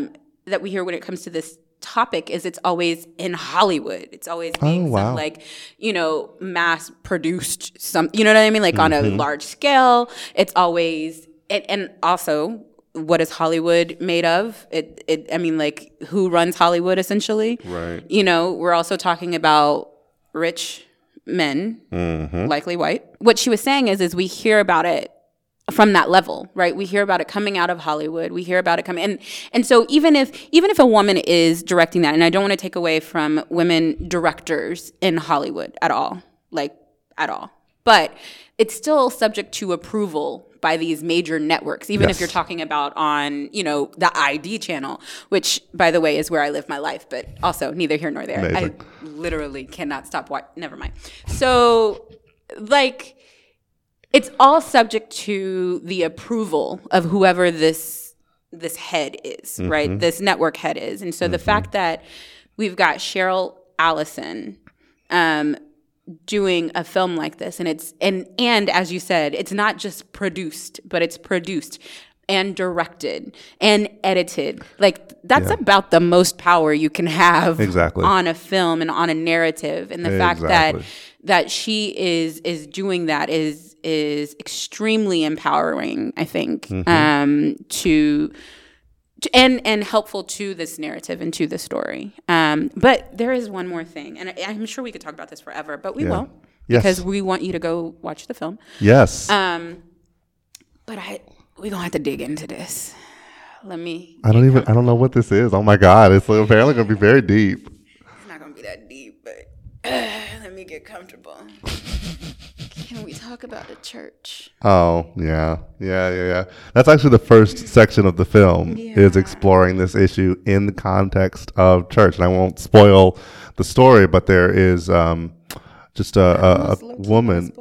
that we hear when it comes to this topic is it's always in Hollywood. It's always being Oh, wow. some like, you know, mass produced some, you know what I mean? Like on a Mm-hmm. large scale. It's always, and, and also, what is Hollywood made of? It, it, I mean, like, who runs Hollywood essentially? Right. You know, we're also talking about rich men, Mm-hmm. likely white. What she was saying is, is we hear about it from that level, right? We hear about it coming out of Hollywood. We hear about it coming, and and so even if even if a woman is directing that, and I don't want to take away from women directors in Hollywood at all, like at all, but it's still subject to approval by these major networks, even Yes. if you're talking about on you know the ID channel, which by the way is where I live my life, but also neither here nor there. Amazing. I literally cannot stop watching. Never mind. So like it's all subject to the approval of whoever this this head is, right? This network head is. And so the fact that we've got Cheryl Allison um, doing a film like this, and it's and and as you said, it's not just produced, but it's produced and directed and edited. Like that's Yeah. about the most power you can have Exactly. on a film and on a narrative. And the fact that Exactly. That she is is doing that is is extremely empowering i think Mm-hmm. um to, and and helpful to this narrative and to the story um but there is one more thing and I, i'm sure we could talk about this forever but we Yeah. won't Yes. because we want you to go watch the film Yes. um but i we gonna have to dig into this let me I don't even. I don't know what this is. Oh my god! It's apparently going to be very deep. it's not gonna be that deep but let me get comfortable. Can we talk about the church? Oh yeah, yeah, yeah, yeah. That's actually the first section of the film is exploring this issue in the context of church, and I won't spoil the story, but there is um, just a, a, a woman,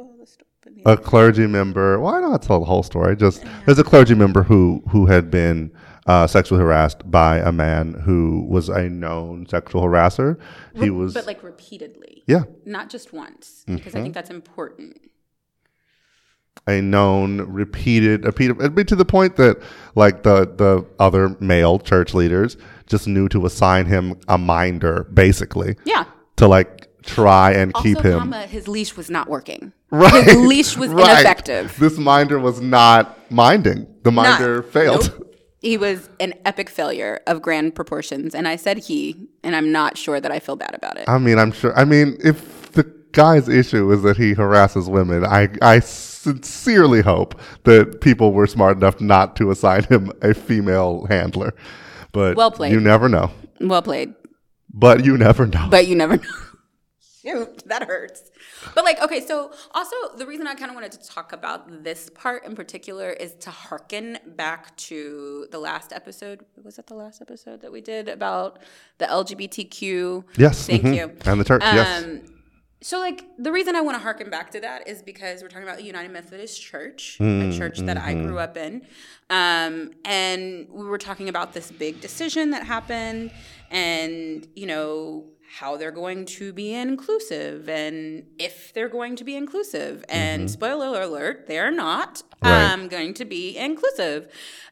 a clergy member. Well, I don't have to tell the whole story. Just there's a clergy member who who had been uh, sexually harassed by a man who was a known sexual harasser. He was but like repeatedly. Yeah, not just once because i think that's important. A known repeated repeated it'd be to the point that like the the other male church leaders just knew to assign him a minder basically. Yeah. To like try and keep him. comma, his leash was not working. right. His leash was [laughs] right. ineffective. this minder was not minding. The Not- minder failed. Nope. He was an epic failure of grand proportions, and I said he, and I'm not sure that I feel bad about it. i mean i'm sure i mean if the guy's issue is that he harasses women i i sincerely hope that people were smart enough not to assign him a female handler but Well played. you never know well played, but you never know but you never know. Shoot, that hurts. But like, okay, so also the reason I kind of wanted to talk about this part in particular is to hearken back to the last episode. Was that the last episode that we did about the LGBTQ? Yes. Thank mhm. you. And the church, yes. Um, so, like, the reason I want to harken back to that is because we're talking about the United Methodist Church, Mm, a church that I mm-hmm. grew up in. Um, and we were talking about this big decision that happened and, you know, how they're going to be inclusive and if they're going to be inclusive. And spoiler alert, they're not Mm-hmm. Right. um, going to be inclusive.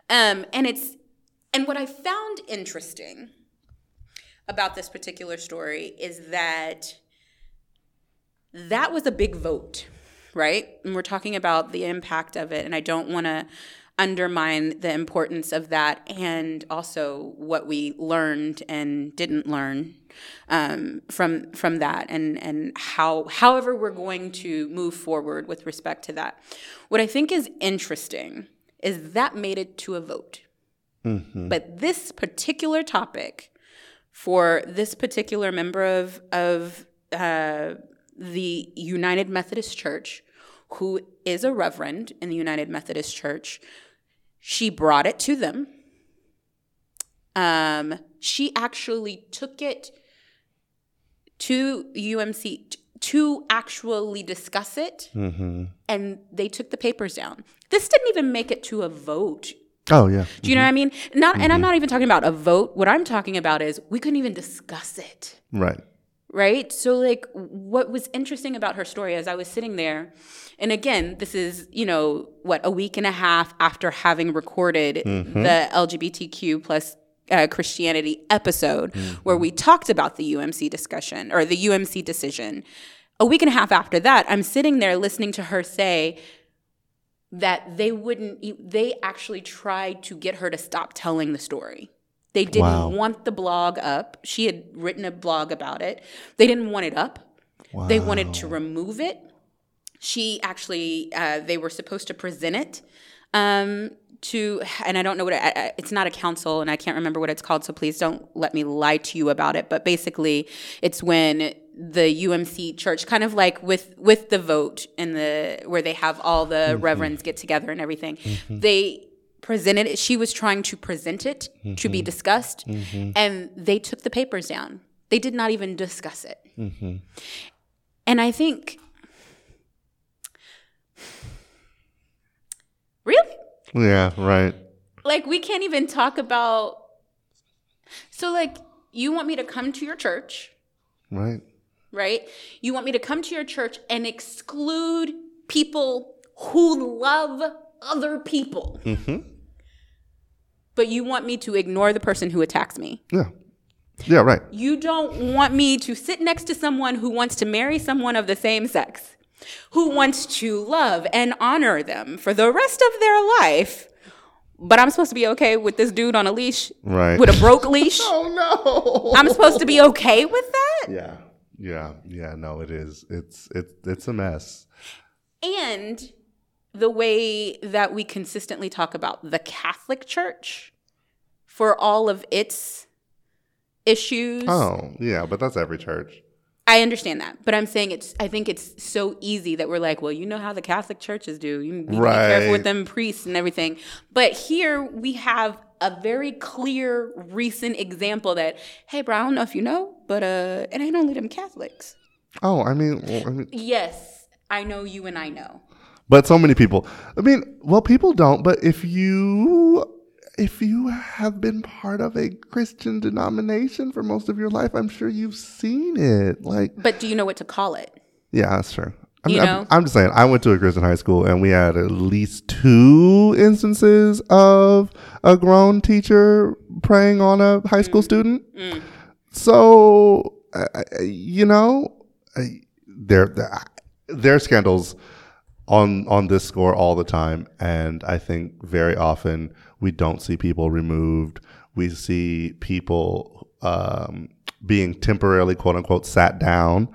Um, and it's, and what I found interesting about this particular story is that that was a big vote, right? And we're talking about the impact of it, and I don't want to undermine the importance of that and also what we learned and didn't learn um, from from that and and how however we're going to move forward with respect to that. What I think is interesting is that made it to a vote. But this particular topic for this particular member of of uh, the United Methodist Church, who is a reverend in the United Methodist Church, she brought it to them. Um, she actually took it to UMC to actually discuss it, mm-hmm. and they took the papers down. This didn't even make it to a vote. Oh yeah. Do you know what I mm-hmm. mean? Not, and I'm mm-hmm. not even talking about a vote. What I'm talking about is we couldn't even discuss it Right. right? So like what was interesting about her story as I was sitting there, and again, this is, you know, what, a week and a half after having recorded the LGBTQ plus uh, Christianity episode where we talked about the UMC discussion or the UMC decision. A week and a half after that, I'm sitting there listening to her say that they wouldn't, they actually tried to get her to stop telling the story. They didn't Wow. want the blog up. She had written a blog about it. They didn't want it up. They wanted to remove it. She actually, uh, they were supposed to present it um, to, and I don't know what it, it's not a council, and I can't remember what it's called. So please don't let me lie to you about it. But basically, it's when the UMC church, kind of like with with the vote and the where they have all the mm-hmm. reverends get together and everything, mm-hmm. they presented it. She was trying to present it to be mm-hmm. discussed, and they took the papers down. They did not even discuss it. And I think, really? Yeah, right. Like, we can't even talk about. So, like, you want me to come to your church, Right. right? You want me to come to your church and exclude people who love other people. Mm-hmm. But you want me to ignore the person who attacks me. Yeah. Yeah, right. You don't want me to sit next to someone who wants to marry someone of the same sex, who wants to love and honor them for the rest of their life. But I'm supposed to be okay with this dude on a leash, Right. with a broke [laughs] leash. Oh no. I'm supposed to be okay with that. Yeah. Yeah. Yeah, no, it is. It's it's it's a mess. And the way that we consistently talk about the Catholic Church for all of its issues. Oh, yeah, but that's every church. I understand that, but I'm saying it's. I think it's so easy that we're like, well, you know how the Catholic churches do. You be careful with them priests and everything. But here we have a very clear, recent example that, hey, bro, I don't know if you know, but uh, it ain't only them Catholics. Oh, I mean, well, I mean Yes, I know you, and I know. But so many people. I mean, well, people don't. But if you if you have been part of a Christian denomination for most of your life, I'm sure you've seen it. Like, But do you know what to call it? yeah, that's true. I You know? I'm, I'm just saying. I went to a Christian high school, and we had at least two instances of a grown teacher preying on a high Mm. school student. So, uh, you know, there there are scandals on on this score all the time, and I think very often we don't see people removed. We see people um, being temporarily, quote unquote, sat down.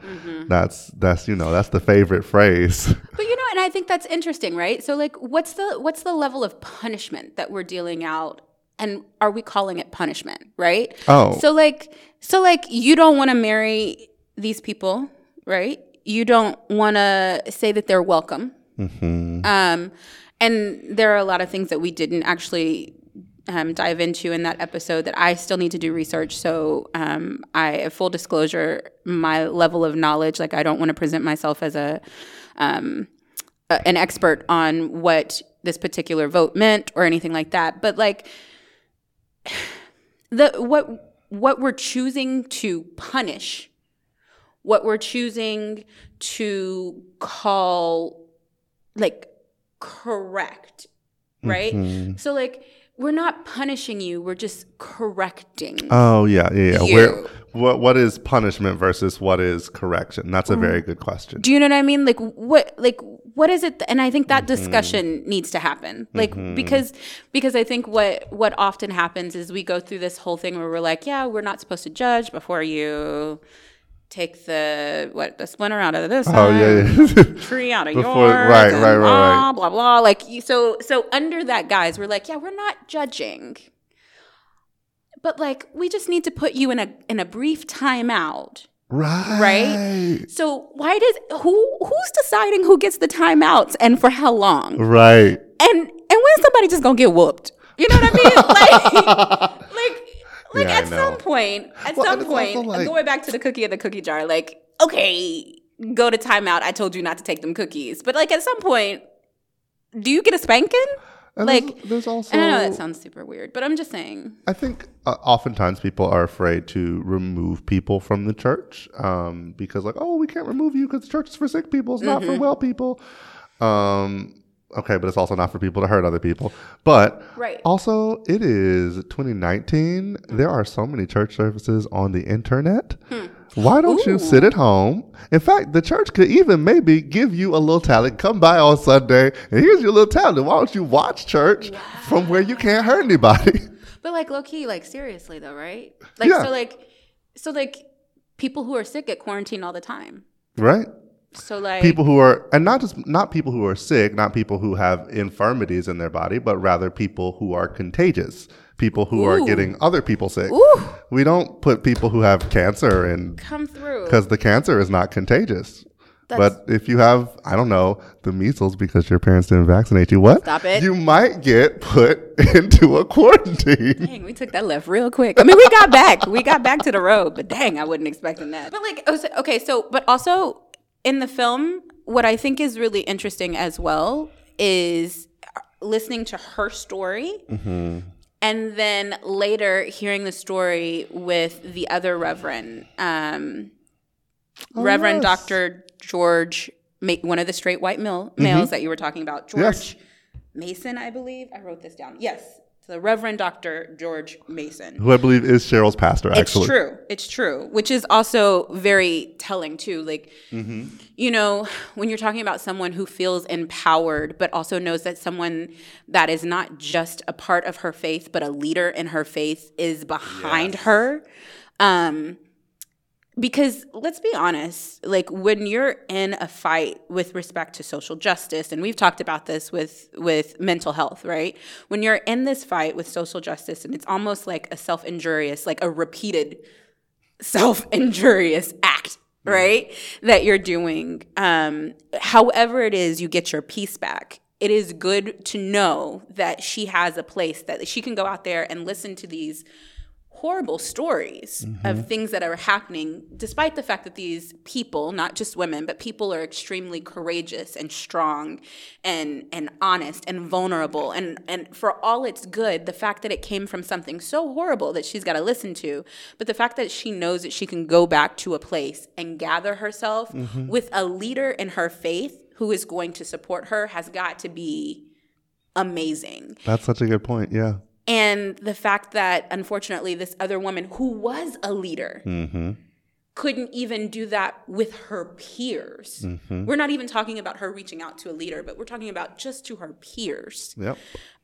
That's that's you know that's the favorite phrase. But you know, and I think that's interesting, right? So like what's the what's the level of punishment that we're dealing out and are we calling it punishment, right? Oh. So like so like you don't want to marry these people, right? You don't want to say that they're welcome. Um and there are a lot of things that we didn't actually um, dive into in that episode that I still need to do research. So, um, I full disclosure, my level of knowledge, like I don't want to present myself as a um, a- an expert on what this particular vote meant or anything like that. But like [sighs] the what what we're choosing to punish, what we're choosing to call like correct, mm-hmm. right? So like we're not punishing you, we're just correcting. Oh yeah, yeah. yeah. Where what what is punishment versus what is correction? That's a very mm. good question. Do you know what I mean? Like what like what is it and I think that mm-hmm. discussion needs to happen. Like mm-hmm. because because I think what what often happens is we go through this whole thing where we're like, yeah, we're not supposed to judge before you take the what the splinter out of this Oh yeah, yeah. [laughs] tree out of Before- yours right, and right, right, blah right. blah blah like so so under that guise we're like yeah we're not judging but like we just need to put you in a in a brief timeout right. right? So why does who who's deciding who gets the timeouts and for how long? Right. And and when somebody just gonna get whooped? You know what I mean? [laughs] like like Yeah, at some point, at Well, some and it's also point, like- going back to the cookie in the cookie jar, like okay, go to timeout. I told you not to take them cookies, but like at some point, do you get a spanking? Like there's, there's also I know that sounds super weird, but I'm just saying. I think uh, oftentimes people are afraid to remove people from the church um, because, like, oh, we can't remove you because the church is for sick people. It's not Mm-hmm. for well people. Um, okay, but it's also not for people to hurt other people. But Right. also, it is 2019. There are so many church services on the internet. Hmm. Why don't you sit at home? In fact, the church could even maybe give you a little talent. Come by on Sunday, and here's your little talent. Why don't you watch church from where you can't hurt anybody? [laughs] But like low key, like seriously though, right? Like Yeah. so like so like people who are sick get quarantined all the time. Right? So like people who are and not just not people who are sick not people who have infirmities in their body but rather people who are contagious people who are getting other people sick Ooh. we don't put people who have cancer in come through. because the cancer is not contagious That's- but if you have i don't know the measles because your parents didn't vaccinate you what Stop it. you might get put [laughs] into a quarantine Dang, we took that left real quick. I mean, we got back. We got back to the road, but dang, I wasn't expecting that. But like, oh, okay, so but also in the film, what I think is really interesting as well is listening to her story. And then later hearing the story with the other Reverend, um, Reverend yes. Dr. George, one of the straight white male, males that you were talking about, George Yes. Mason, I believe. I wrote this down. Yes, the Reverend Dr. George Mason. who i believe is cheryl's pastor Actually, It's true. It's true, which is also very telling too. Like, you know, when you're talking about someone who feels empowered, but also knows that someone that is not just a part of her faith, but a leader in her faith is behind her. Um, because let's be honest, like when you're in a fight with respect to social justice, and we've talked about this with with mental health, right? When you're in this fight with social justice, and it's almost like a self injurious, like a repeated self injurious act, right? That you're doing. Um, however, it is you get your peace back. It is good to know that she has a place that she can go out there and listen to these horrible stories of mm-hmm. things that are happening, despite the fact that these people, not just women, but people are extremely courageous and strong and and honest and vulnerable. And and for all its good, the fact that it came from something so horrible that she's got to listen to, but the fact that she knows that she can go back to a place and gather herself mm-hmm. with a leader in her faith who is going to support her has got to be amazing. that's such a good point yeah And the fact that unfortunately this other woman who was a leader mm-hmm. couldn't even do that with her peers. Mm-hmm. We're not even talking about her reaching out to a leader, but we're talking about just to her peers. yep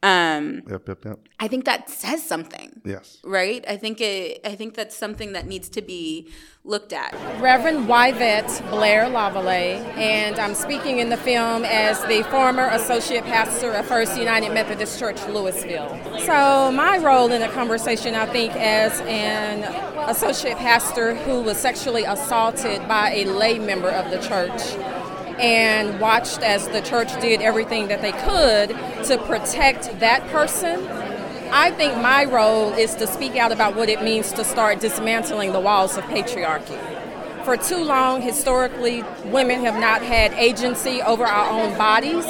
Um, yep yep yep I think that says something. yes Right? I think it I think that's something that needs to be looked at. Reverend Yvette Blair Lavallee, and I'm speaking in the film as the former associate pastor of First United Methodist Church, Louisville. So, my role in the conversation, I think, as an associate pastor who was sexually assaulted by a lay member of the church and watched as the church did everything that they could to protect that person I think my role is to speak out about what it means to start dismantling the walls of patriarchy. For too long, historically, women have not had agency over our own bodies.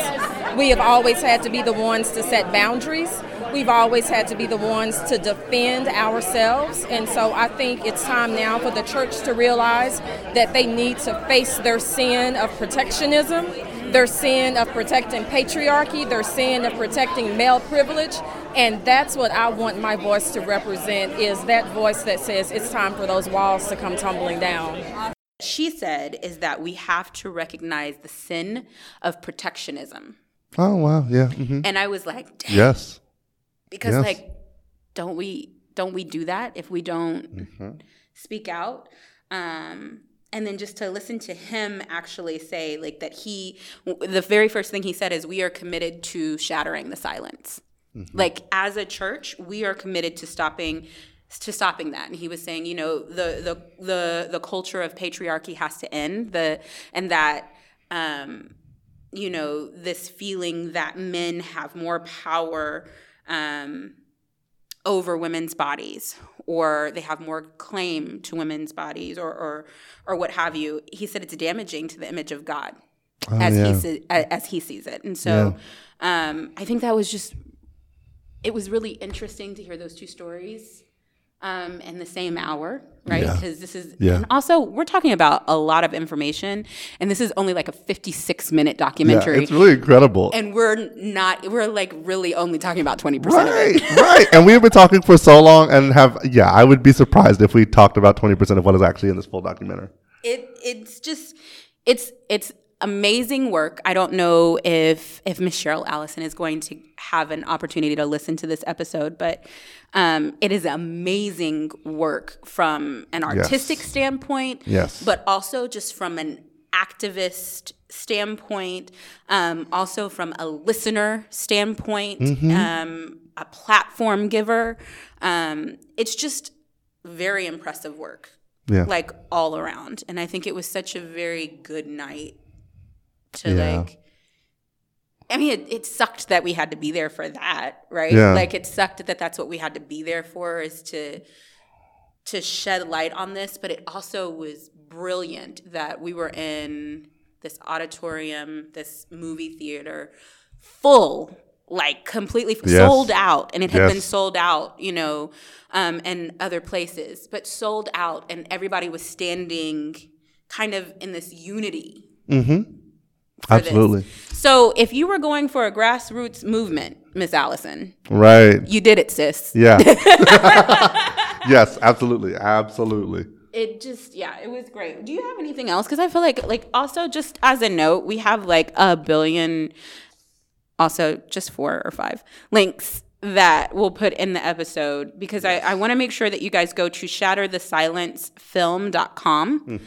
We have always had to be the ones to set boundaries. We've always had to be the ones to defend ourselves. And so I think it's time now for the church to realize that they need to face their sin of protectionism, their sin of protecting patriarchy, their sin of protecting male privilege. And that's what I want my voice to represent is that voice that says it's time for those walls to come tumbling down. She said is that we have to recognize the sin of protectionism. Oh wow. Yeah. Hmm And I was like, Dang, yes. Because Yes. like don't we don't we do that if we don't Mm-hmm. speak out? Um and then just to listen to him actually say like that he the very first thing he said is we are committed to shattering the silence. Mm-hmm. like as a church we are committed to stopping to stopping that. And he was saying you know the the the, the culture of patriarchy has to end. The and that um you know this feeling that men have more power um, over women's bodies or they have more claim to women's bodies or, or or what have you. He said it's damaging to the image of god as yeah. he se- a- as he sees it. And so um, i think that was just it was really interesting to hear those two stories um, in the same hour, right? Yeah. Because this is, Yeah. and also we're talking about a lot of information, and this is only like a 56 minute yeah documentary. it's really incredible and we're not, we're like really only talking about 20% of it. Right, right. And we have been talking for so long and have, yeah, I would be surprised if we talked about 20% of what is actually in this full documentary. it it's just it's it's amazing work. I don't know if if Miss Cheryl Allison is going to have an opportunity to listen to this episode, but um, it is amazing work from an artistic standpoint. Yes. but also just from an activist standpoint, um, also from a listener standpoint, Mm-hmm. um, a platform giver. Um, it's just very impressive work, Yeah. like all around. And I think it was such a very good night to Yeah. like. I mean, it, it sucked that we had to be there for that, right? Yeah. Like it sucked that that's what we had to be there for is to to shed light on this, but it also was brilliant that we were in this auditorium, this movie theater, full, like completely f- Yes. sold out, and it had been sold out, you know, um, and other places, but sold out, and everybody was standing kind of in this unity. For this. Absolutely. So if you were going for a grassroots movement, Miss Allison, Right. you did it, sis. Yeah. [laughs] [laughs] yes, absolutely. Absolutely. it just yeah it was great do you have anything else because i feel like like also just as a note we have like a billion also just four or five links that we'll put in the episode because i, I want to make sure that you guys go to shatterthesilencefilm.com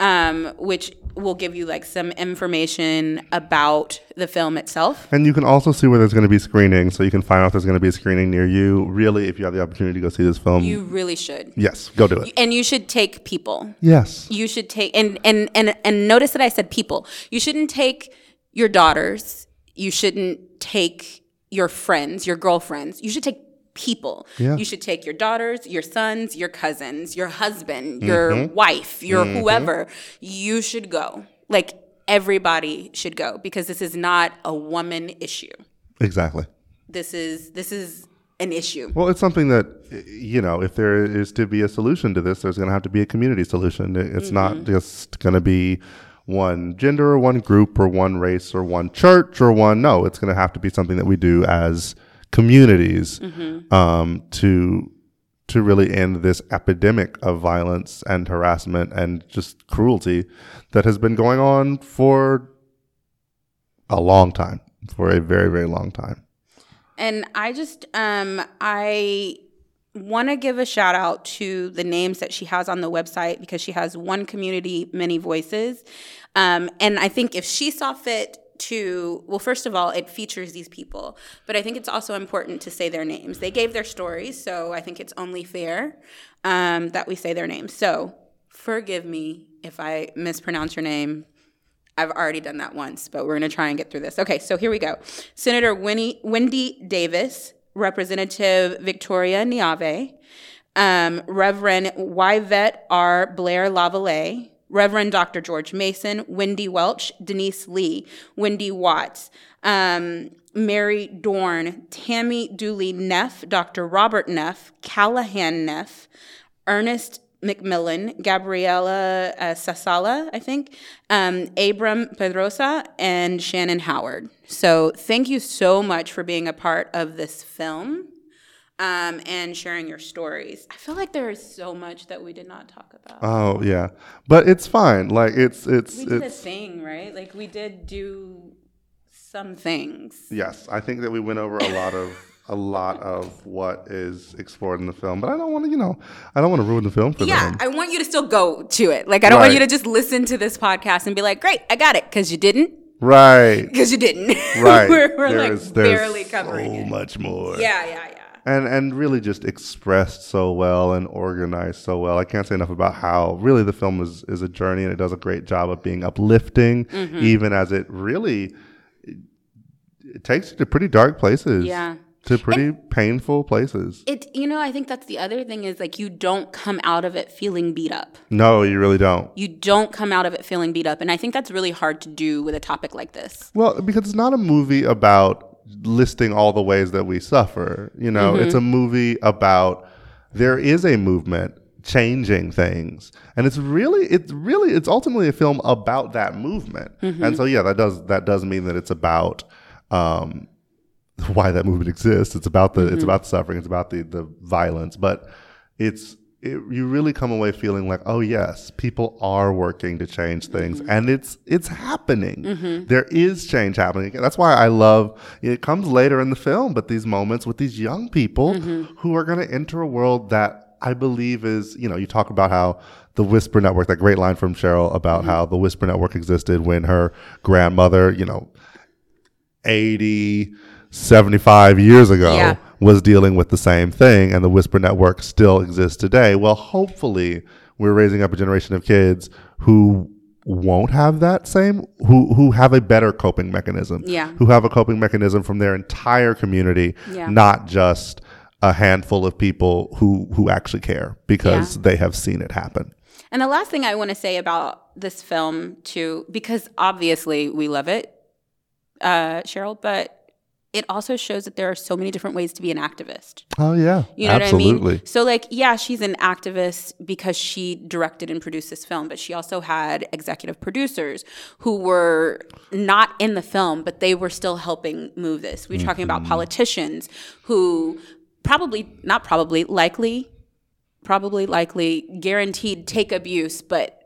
um, which will give you like some information about the film itself And you can also see where there's going to be screening, so you can find out if there's going to be a screening near you. Really, if you have the opportunity to go see this film, you really should yes, go do it. and you should take people Yes. you should take and and and and notice that I said people. You shouldn't take your daughters. You shouldn't take your friends, your girlfriends. You should take people. Yeah. You should take your daughters, your sons, your cousins, your husband, mm-hmm. your wife, your mm-hmm. whoever. You should go. Like everybody should go because this is not a woman issue. Exactly. This is this is an issue. Well, it's something that you know, if there is to be a solution to this, there's going to have to be a community solution. It- It's not mm-hmm. just going to be one gender or one group or one race or one church or one. No, it's going to have to be something that we do as communities um, to to really end this epidemic of violence and harassment and just cruelty that has been going on for a long time, for a very very long time. And I just um I want to give a shout out to the names that she has on the website because she has one community, many voices. Um, and I think if she saw fit to, well, first of all, it features these people, but I think it's also important to say their names. They gave their stories, so I think it's only fair um, that we say their names. So forgive me if I mispronounce your name. I've already done that once, but we're going to try and get through this. Okay, so here we go. Senator Winnie, Wendy Davis, Representative Victoria Neave, um, Reverend Yvette R. Blair Lavallee, Reverend Dr. George Mason, Wendy Welch, Denise Lee, Wendy Watts, um, Mary Dorn, Tammy Dooley Neff, Dr. Robert Neff, Callahan Neff, Ernest McMillan, Gabriela uh, Sasala, I think, um, Abram Pedrosa, and Shannon Howard. So thank you so much for being a part of this film um, and sharing your stories. I feel like there is so much that we did not talk about. Oh yeah, but it's fine. Like it's it's we did a thing, right? Like we did do some things. yes. I think that we went over a lot of a lot of what is explored in the film, but I don't want to. You know, I don't want to ruin the film for Yeah, them. Yeah, I want you to still go to it. Like I don't want you to just listen to this podcast and be like, "Great, I got it," because you didn't. right, Because you didn't. right. [laughs] we're we're like there's barely covering so it. much more. Yeah, yeah, yeah. and and really just expressed so well and organized so well. I can't say enough about how really the film is is a journey and it does a great job of being uplifting, Mm-hmm. even as it really it, it takes you to pretty dark places. Yeah. To pretty painful places. It you know, I think that's the other thing is like you don't come out of it feeling beat up. No, you really don't. You don't come out of it feeling beat up. And I think that's really hard to do with a topic like this. Well, because it's not a movie about listing all the ways that we suffer. You know, it's a movie about there is a movement changing things, and it's really, it's really, it's ultimately a film about that movement. And so, yeah, that does that does mean that it's about. Um, [laughs] why that movement exists. It's about the it's mm-hmm. about the suffering. It's about the the violence. But it's it, you really come away feeling like, oh yes, people are working to change things, mm-hmm. and it's it's happening. Mm-hmm. There is change happening. That's why I love. It comes later in the film, but these moments with these young people who are going to enter a world that I believe is, you know, you talk about how the Whisper Network, that great line from Cheryl about how the Whisper Network existed when her grandmother, you know, 80, 75 years ago Yeah. was dealing with the same thing, and the Whisper Network still exists today. Well, hopefully, we're raising up a generation of kids who won't have that same who who have a better coping mechanism Yeah. who have a coping mechanism from their entire community Yeah. not just a handful of people who who actually care because Yeah. they have seen it happen And the last thing I want to say about this film, too, because obviously we love it, uh, Cheryl, but it also shows that there are so many different ways to be an activist. oh yeah You know absolutely what I mean? So, like, yeah, she's an activist because she directed and produced this film, but she also had executive producers who were not in the film, but they were still helping move this. We're talking about mm-hmm. politicians who probably, not probably, likely, probably, likely, guaranteed take abuse, but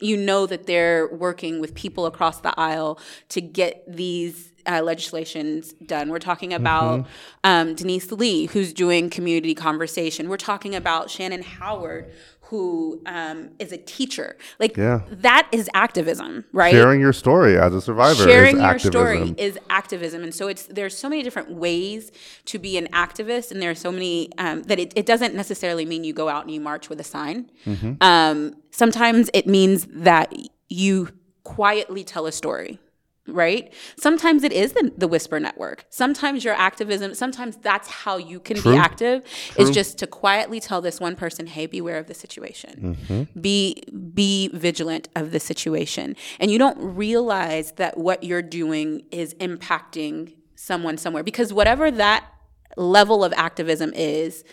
you know that they're working with people across the aisle to get these uh, legislations done. We're talking about um, Denise Lee, who's doing community conversation. We're talking about Shannon Howard, who um, is a teacher. Like Yeah. that is activism, right? sharing your story as a survivor sharing your story is activism and so it's there's so many different ways to be an activist and there are so many um, that it, it doesn't necessarily mean you go out and you march with a sign Mm-hmm. um, sometimes it means that you quietly tell a story right? Sometimes it is the, the whisper network. Sometimes your activism sometimes that's how you can True. be active is just to quietly tell this one person hey beware of the situation. Mm-hmm. be be vigilant of the situation. And you don't realize that what you're doing is impacting someone somewhere because whatever that level of activism is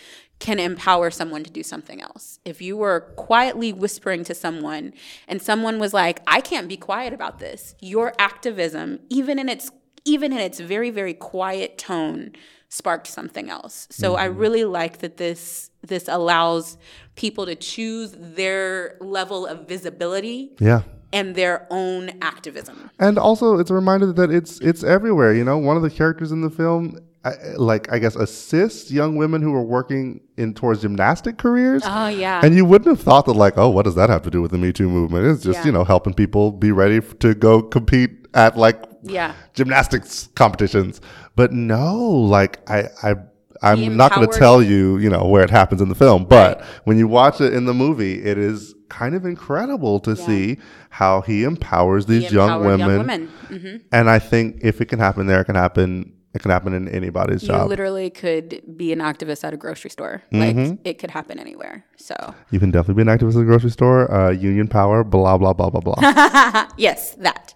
can empower someone to do something else. If you were quietly whispering to someone and someone was like, "I can't be quiet about this." Your activism, even in its even in its very very quiet tone, sparked something else. So I mm-hmm. really like that this this allows people to choose their level of visibility yeah and their own activism. and also it's a reminder that it's it's everywhere you know one of the characters in the film I, like i guess assist young women who are working in towards gymnastic careers Oh yeah. and you wouldn't have thought that like oh what does that have to do with the me too movement it's just Yeah. you know helping people be ready to go compete at like Yeah. gymnastics competitions but no like i i I'm not going to tell you, you know, where it happens in the film, but when you watch it in the movie, it is kind of incredible to see how he empowers these He young women. young women. Mhm. And I think if it can happen there, it can happen. It can happen in anybody's You job. You literally could be an activist at a grocery store. Mm-hmm. Like it could happen anywhere. So You can definitely be an activist at a grocery store. Uh, union power. Blah blah blah blah blah. [laughs] yes, that.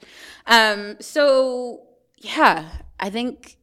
Um, so yeah, I think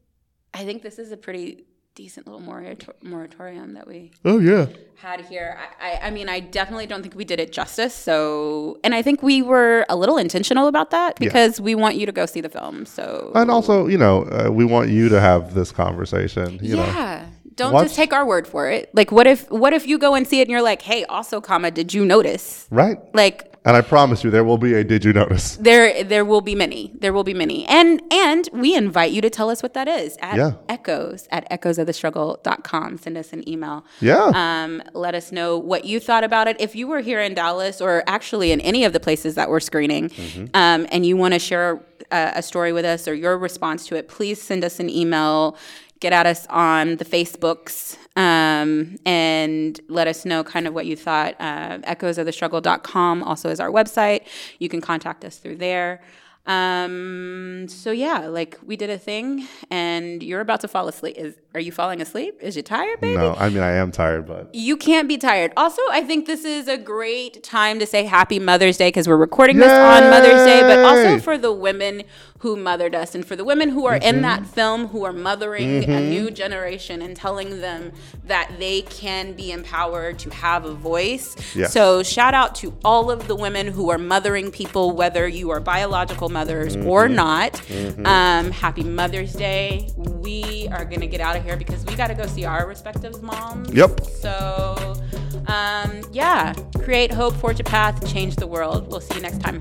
I think this is a pretty decent little morator- moratorium that we oh yeah. had here. I, I, I mean, I definitely don't think we did it justice. So, and I think we were a little intentional about that because we want you to go see the film. So, And also, you know, uh, we want you to have this conversation. You know, yeah. Don't Watch- just take our word for it. Like, what if what if you go and see it and you're like, hey, also, comma, did you notice? right? Like, And I promise you, there will be a. Did you notice? there there will be many. There will be many. And and we invite you to tell us what that is at Yeah. echoes at echoesofthestruggle.com. Send us an email. Yeah. Um, let us know what you thought about it. If you were here in Dallas or actually in any of the places that we're screening Mm-hmm. um, and you want to share a, a story with us or your response to it, please send us an email. Get at us on the Facebooks um, and let us know kind of what you thought. Uh, echoesofthestruggle.com also is our website. You can contact us through there. Um, so yeah, like we did a thing and you're about to fall asleep. Is are you falling asleep? Is you tired, baby? no, I mean I am tired, but You can't be tired. Also, I think this is a great time to say Happy Mother's Day because we're recording this on Mother's Day, but also for the women who mothered us and for the women who are Mm-hmm. in that film who are mothering a new generation and telling them that they can be empowered to have a voice. Yes. So, shout out to all of the women who are mothering people, whether you are biological mothers or Mm-hmm. not. Um, happy Mother's Day. We are going to get out of here because we got to go see our respective moms. Yep. So, um, yeah, create hope, forge a path, change the world. We'll see you next time.